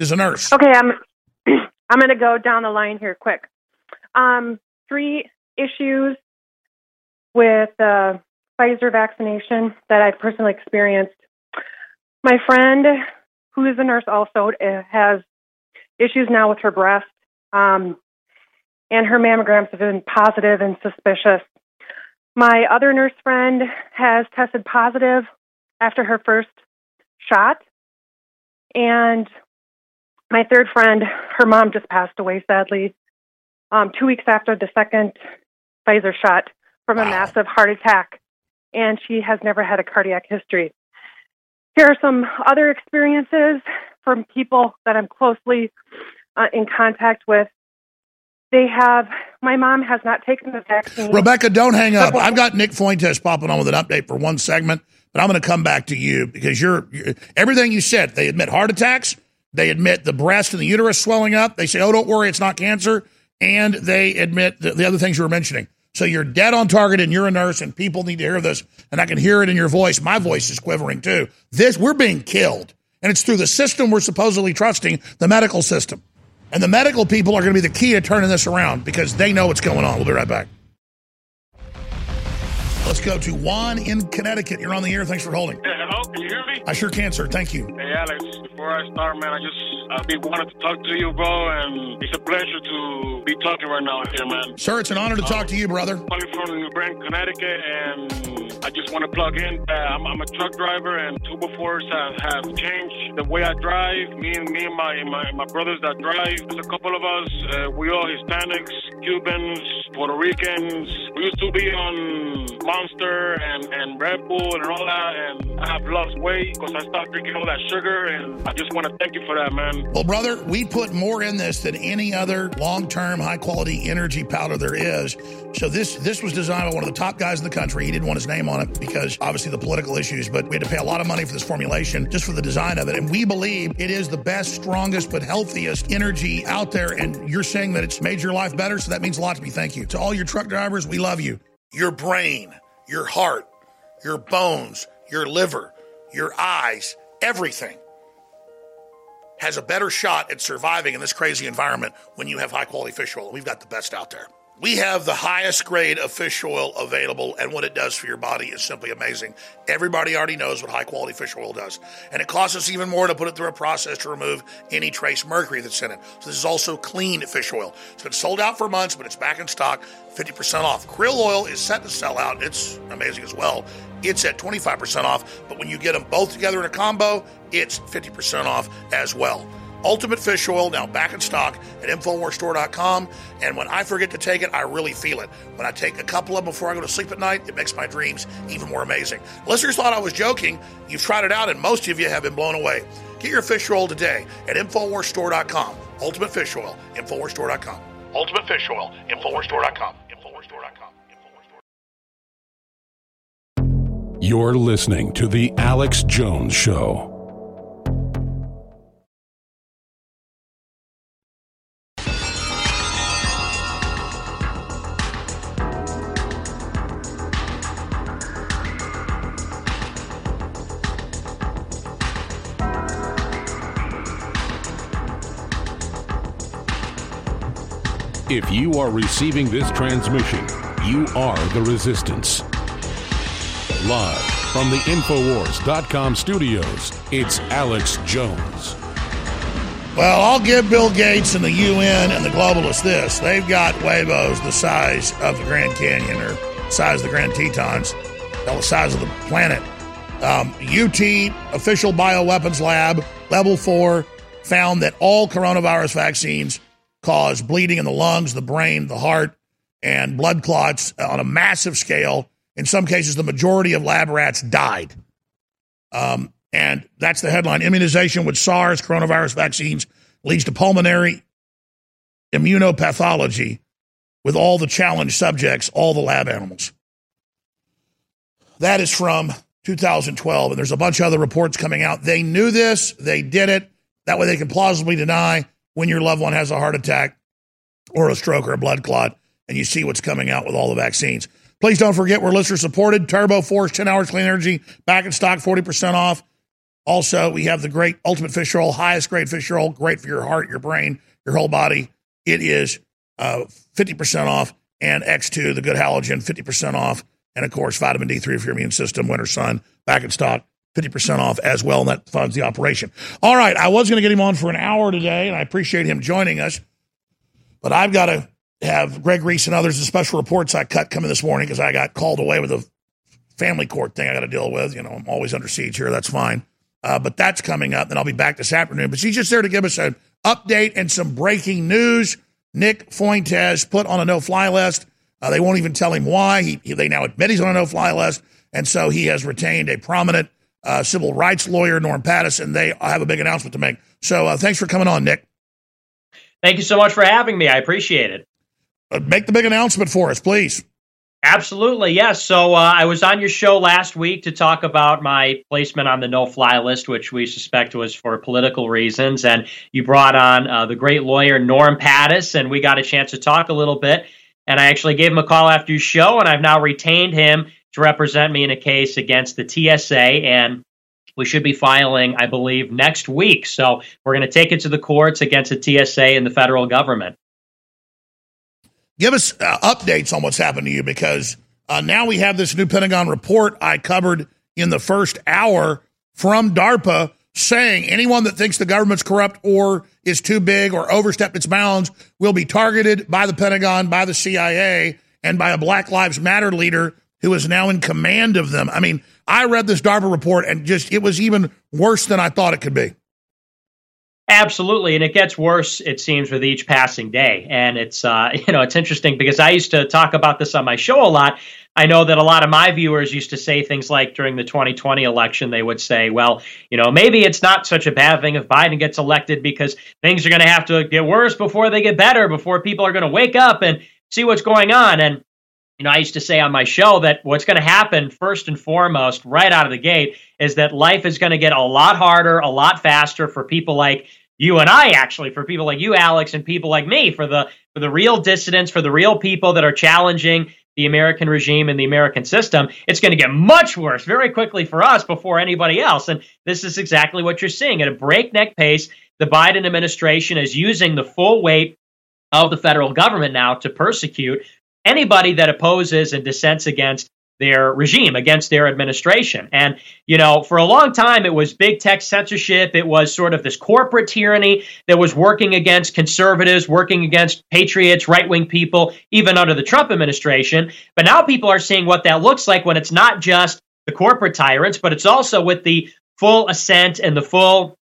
is a nurse. Okay, I'm I'm going to go down the line here quick. Um, three issues with the Pfizer vaccination that I've personally experienced. My friend, who is a nurse, also uh, has issues now with her breast, um, and her mammograms have been positive and suspicious. My other nurse friend has tested positive after her first shot, and my third friend, her mom just passed away sadly, um, two weeks after the second Pfizer shot from a massive heart attack, and she has never had a cardiac history. Here are some other experiences from people that I'm closely uh, in contact with. They have, my mom has not taken the vaccine. Rebecca, don't hang up. I've got Nick Fuentes popping on with an update for one segment, but I'm going to come back to you because you're, you're everything you said. They admit heart attacks. They admit the breast and the uterus swelling up. They say, oh, don't worry, it's not cancer. And they admit the, the other things you were mentioning. So you're dead on target and you're a nurse and people need to hear this. And I can hear it in your voice. My voice is quivering too. This, we're being killed. And it's through the system we're supposedly trusting, the medical system. And the medical people are going to be the key to turning this around because they know what's going on. We'll be right back. Let's go to Juan in Connecticut. You're on the air. Thanks for holding. Hey, hello, can you hear me? I sure can, sir. Thank you. Hey, Alex, before I start, man, I just I wanted to talk to you, bro, and it's a pleasure to be talking right now here, man. Sir, it's an honor to talk to you, brother. Calling from New Britain, Connecticut, and I just want to plug in. I'm, I'm a truck driver, and two before have, have changed the way I drive. Me and me and my my, my brothers that drive. There's a couple of us. Uh, we all Hispanics, Cubans, Puerto Ricans. We used to be on Monster and, and Red Bull and all that, and I have lost weight because I stopped drinking all that sugar, and I just want to thank you for that, man. Well, brother, we put more in this than any other long-term, high-quality energy powder there is. So this this was designed by one of the top guys in the country. He didn't want his name on it because obviously the political issues, but we had to pay a lot of money for this formulation just for the design of it. And we believe it is the best, strongest, but healthiest energy out there. And you're saying that it's made your life better, so that means a lot to me. Thank you to all your truck drivers. We love you. Your brain, your heart, your bones, your liver, your eyes, everything has a better shot at surviving in this crazy environment when you have high quality fish oil. We've got the best out there. We have the highest grade of fish oil available, and what it does for your body is simply amazing. Everybody already knows what high quality fish oil does, and it costs us even more to put it through a process to remove any trace mercury that's in it. So, this is also clean fish oil. It's been sold out for months, but it's back in stock, 50% off. Krill oil is set to sell out. It's amazing as well. It's at 25% off, but when you get them both together in a combo, it's 50% off as well. Ultimate Fish Oil now back in stock at InfoWarsStore.com. And when I forget to take it, I really feel it. When I take a couple of them before I go to sleep at night, it makes my dreams even more amazing. Listeners thought I was joking. You've tried it out, and most of you have been blown away. Get your fish oil today at InfoWarsStore.com. Ultimate Fish Oil, InfoWarsStore.com. Ultimate Fish Oil, InfoWarsStore.com. InfoWarsStore.com. You're listening to The Alex Jones Show. If you are receiving this transmission, you are the resistance. Live from the Infowars.com studios, it's Alex Jones. Well, I'll give Bill Gates and the UN and the globalists this. They've got huevos the size of the Grand Canyon or size of the Grand Tetons, the size of the planet. Um, UT official bioweapons lab, level four, found that all coronavirus vaccines cause bleeding in the lungs, the brain, the heart, and blood clots on a massive scale. In some cases, the majority of lab rats died. Um, and that's the headline. Immunization with SARS coronavirus vaccines leads to pulmonary immunopathology with all the challenge subjects, all the lab animals. That is from 2012, and there's a bunch of other reports coming out. They knew this, they did it. That way they can plausibly deny when your loved one has a heart attack or a stroke or a blood clot, and you see what's coming out with all the vaccines. Please don't forget we're listener supported. Turbo Force 10 hours clean energy back in stock, 40% off. Also, we have the great Ultimate Fish Oil, highest grade fish oil, great for your heart, your brain, your whole body. It is uh, 50% off. And X2, the good halogen, 50% off. And of course, vitamin D3 for your immune system, winter sun, back in stock, 50% off as well. And that funds the operation. All right. I was going to get him on for an hour today, and I appreciate him joining us. But I've got to have Greg Reese and others, the special reports I cut coming this morning because I got called away with a family court thing I got to deal with. You know, I'm always under siege here. That's fine. Uh, but that's coming up. and I'll be back this afternoon. But she's just there to give us an update and some breaking news. Nick Fuentes put on a no fly list. Uh, they won't even tell him why. He, he, they now admit he's on a no fly list. And so he has retained a prominent uh, civil rights lawyer, Norm Patterson. They have a big announcement to make. So uh, thanks for coming on, Nick. Thank you so much for having me. I appreciate it. Uh, make the big announcement for us, please. Absolutely, yes. So uh, I was on your show last week to talk about my placement on the no-fly list, which we suspect was for political reasons. And you brought on uh, the great lawyer Norm Pattis, and we got a chance to talk a little bit. And I actually gave him a call after your show, and I've now retained him to represent me in a case against the TSA. And we should be filing, I believe, next week. So we're going to take it to the courts against the TSA and the federal government give us uh, updates on what's happened to you because uh, now we have this new Pentagon report I covered in the first hour from DARPA saying anyone that thinks the government's corrupt or is too big or overstepped its bounds will be targeted by the Pentagon, by the CIA, and by a Black Lives Matter leader who is now in command of them. I mean, I read this DARPA report and just it was even worse than I thought it could be. Absolutely, and it gets worse. It seems with each passing day, and it's uh, you know it's interesting because I used to talk about this on my show a lot. I know that a lot of my viewers used to say things like during the 2020 election, they would say, well, you know, maybe it's not such a bad thing if Biden gets elected because things are going to have to get worse before they get better, before people are going to wake up and see what's going on. And, you know, I used to say on my show that what's going to happen first and foremost, right out of the gate, is that life is going to get a lot harder, a lot faster for people like you and I actually for people like you Alex and people like me for the for the real dissidents for the real people that are challenging the American regime and the American system. It's going to get much worse very quickly for us before anybody else. And this is exactly what you're seeing. At a breakneck pace the Biden administration is using the full weight of the federal government now to persecute anybody that opposes and dissents against their regime, against their administration. And, you know, for a long time, it was big tech censorship. It was sort of this corporate tyranny that was working against conservatives, working against patriots, right wing people, even under the Trump administration. But now people are seeing what that looks like when it's not just the corporate tyrants, but it's also with the full assent and the full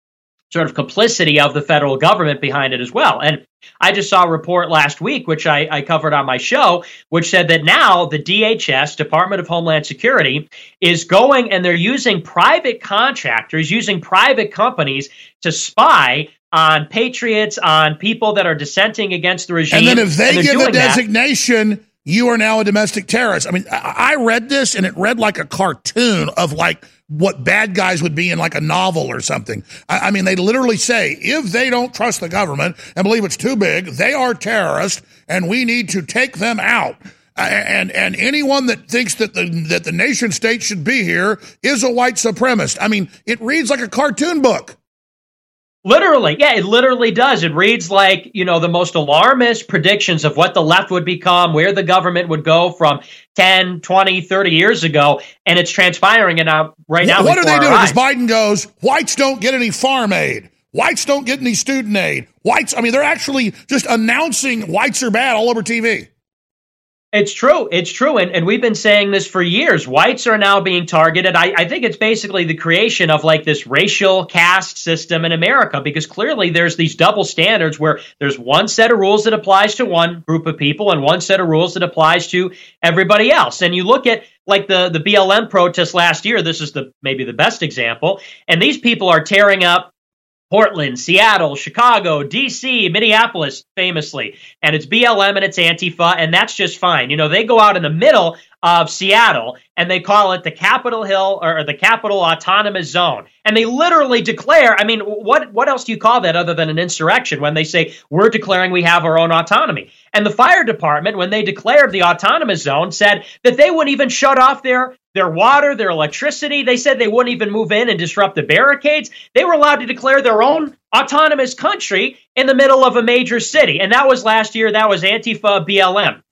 sort of complicity of the federal government behind it as well. And I just saw a report last week, which I, I, covered on my show, which said that now the DHS, Department of Homeland Security, is going and they're using private contractors, using private companies to spy on patriots, on people that are dissenting against the regime. And then if they give a designation, that, you are now a domestic terrorist. I mean, I read this and it read like a cartoon of like what bad guys would be in like a novel or something. I, I, mean, they literally say if they don't trust the government and believe it's too big, they are terrorists, and we need to take them out. And and anyone that thinks that the that the nation state should be here is a white supremacist. I mean, it reads like a cartoon book. Literally, yeah, it literally does. It reads like, you know, the most alarmist predictions of what the left would become, where the government would go from 10, 20, 30 years ago, and it's transpiring and now right now. What are they doing? As Biden goes, whites don't get any farm aid. Whites don't get any student aid. Whites, I mean, they're actually just announcing whites are bad all over TV. It's true. It's true. And, and we've been saying this for years. Whites are now being targeted. I, I think it's basically the creation of like this racial caste system in America because clearly there's these double standards where there's one set of rules that applies to one group of people and one set of rules that applies to everybody else. And you look at like the, the BLM protest last year, this is the maybe the best example. And these people are tearing up Portland, Seattle, Chicago, DC, Minneapolis, famously. And it's BLM and it's Antifa, and that's just fine. You know, they go out in the middle of Seattle and they call it the Capitol Hill or the Capitol Autonomous Zone. And they literally declare, I mean, what what else do you call that other than an insurrection when they say we're declaring we have our own autonomy? And the fire department when they declared the autonomous zone said that they wouldn't even shut off their their water, their electricity. They said they wouldn't even move in and disrupt the barricades. They were allowed to declare their own autonomous country in the middle of a major city. And that was last year. That was Antifa BLM.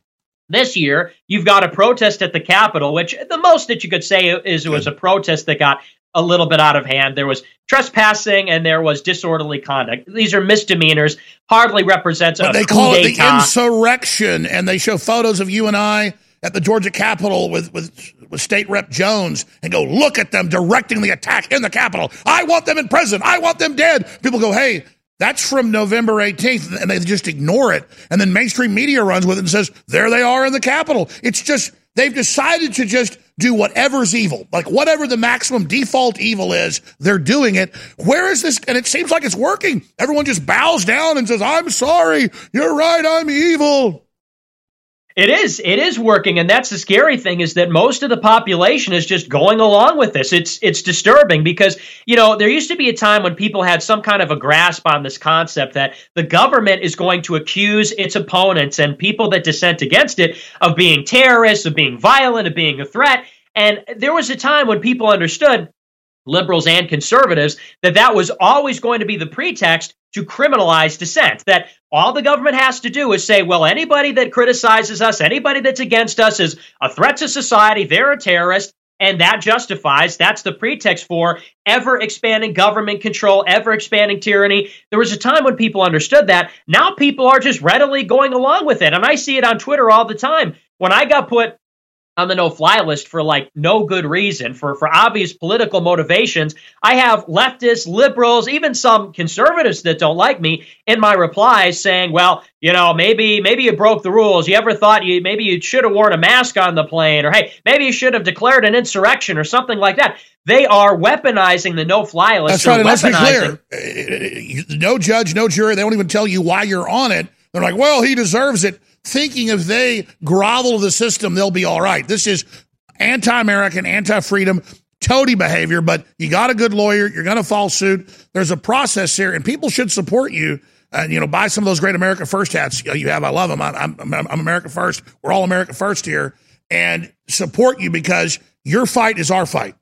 This year, you've got a protest at the Capitol, which the most that you could say is it was a protest that got a little bit out of hand. There was trespassing and there was disorderly conduct. These are misdemeanors. Hardly represents but a they call it the insurrection, and they show photos of you and I at the Georgia Capitol with with with State Rep Jones and go look at them directing the attack in the Capitol. I want them in prison. I want them dead. People go, hey. That's from November 18th, and they just ignore it. And then mainstream media runs with it and says, there they are in the Capitol. It's just, they've decided to just do whatever's evil. Like whatever the maximum default evil is, they're doing it. Where is this? And it seems like it's working. Everyone just bows down and says, I'm sorry. You're right. I'm evil. It is. It is working, and that's the scary thing is that most of the population is just going along with this. It's it's disturbing because you know there used to be a time when people had some kind of a grasp on this concept that the government is going to accuse its opponents and people that dissent against it of being terrorists, of being violent, of being a threat. And there was a time when people understood liberals and conservatives that that was always going to be the pretext to criminalize dissent. That all the government has to do is say well anybody that criticizes us anybody that's against us is a threat to society they're a terrorist and that justifies that's the pretext for ever expanding government control ever expanding tyranny. There was a time when people understood that. Now people are just readily going along with it and i see it on twitter all the time. When i got put on the no fly list for like no good reason for for obvious political motivations i have leftists liberals even some conservatives that don't like me in my replies saying well you know maybe maybe you broke the rules you ever thought you maybe you should have worn a mask on the plane or hey maybe you should have declared an insurrection or something like that they are weaponizing the no fly list That's right. Let's be clear. Uh, No judge, no jury. They don't even tell you why you're on it. They're like, well, he deserves it. Thinking if they grovel the system, they'll be all right. This is anti American, anti freedom, toady behavior, but you got a good lawyer. You're going to fall suit. There's a process here, and people should support you. And, you know, buy some of those great America First hats you have. I love them. I'm, I'm, I'm America First. We're all America First here. And support you because your fight is our fight.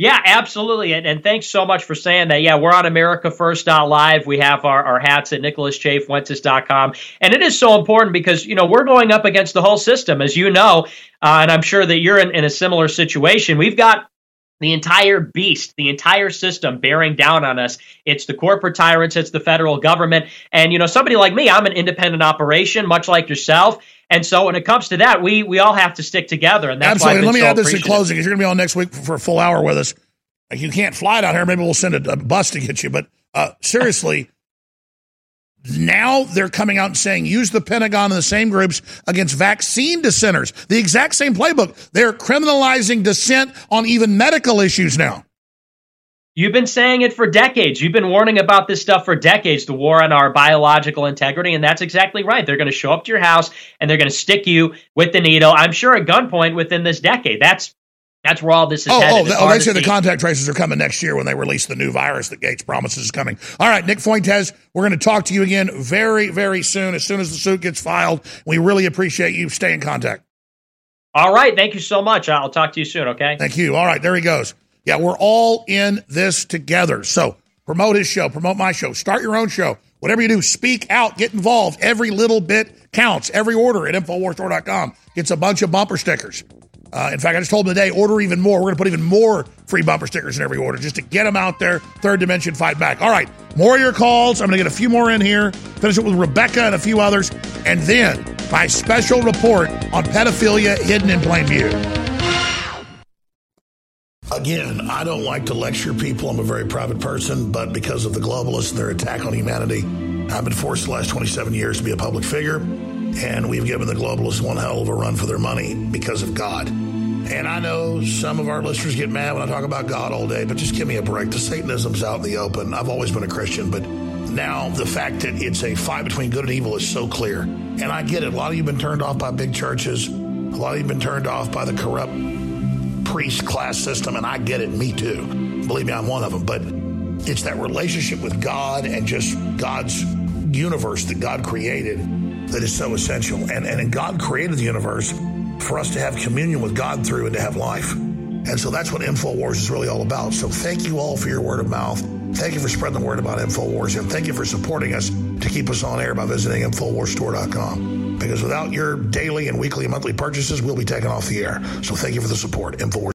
Yeah, absolutely. And, and thanks so much for saying that. Yeah, we're on AmericaFirst.live. We have our, our hats at NicholasJFuentes.com. And it is so important because, you know, we're going up against the whole system, as you know, uh, and I'm sure that you're in, in a similar situation. We've got the entire beast, the entire system bearing down on us. It's the corporate tyrants, it's the federal government. And, you know, somebody like me, I'm an independent operation, much like yourself. And so when it comes to that, we we all have to stick together. And that's why Absolutely. been Let me so add this in closing. 'cause You're going to be on next week for a full hour with us. Like, you can't fly down here. Maybe we'll send a, a bus to get you. But uh, seriously, now they're coming out and saying use the Pentagon and the same groups against vaccine dissenters. The exact same playbook. They're criminalizing dissent on even medical issues now. You've been saying it for decades. You've been warning about this stuff for decades, the war on our biological integrity. And that's exactly right. They're going to show up to your house and they're going to stick you with the needle, I'm sure at gunpoint within this decade. That's that's where all this is Oh, oh headed. oh, It's th- oh, they say the contact tracers are coming next year when they release the new virus that Gates promises is coming. All right, Nick Fuentes, we're going to talk to you again very, very soon. As soon as the suit gets filed, we really appreciate you. Stay in contact. All right. Thank you so much. I'll talk to you soon, okay? Thank you. All right, there he goes. Yeah, we're all in this together. So Promote his show, promote my show, start your own show. Whatever you do, speak out, get involved. Every little bit counts. Every order at InfoWarsStore.com gets a bunch of bumper stickers. Uh, in fact, I just told them today, order even more. We're going to put even more free bumper stickers in every order just to get them out there. Third Dimension Fight Back. All right, more of your calls. I'm going to get a few more in here, finish it with Rebecca and a few others, and then my special report on pedophilia hidden in plain view. Again, I don't like to lecture people. I'm a very private person, but because of the globalists and their attack on humanity, I've been forced the last 27 years to be a public figure, and we've given the globalists one hell of a run for their money because of God. And I know some of our listeners get mad when I talk about God all day, but just give me a break. The Satanism's out in the open. I've always been a Christian, but now the fact that it's a fight between good and evil is so clear. And I get it. A lot of you have been turned off by big churches. A lot of you have been turned off by the corrupt priest class system, and I get it, me too. Believe me, I'm one of them. But it's that relationship with God and just God's universe that God created that is so essential. And, and God created the universe for us to have communion with God through and to have life. And so that's what InfoWars is really all about. So thank you all for your word of mouth. Thank you for spreading the word about InfoWars. And thank you for supporting us to keep us on air by visiting InfoWarsStore.com. Because without your daily and weekly and monthly purchases, we'll be taken off the air. So thank you for the support. InfoWars.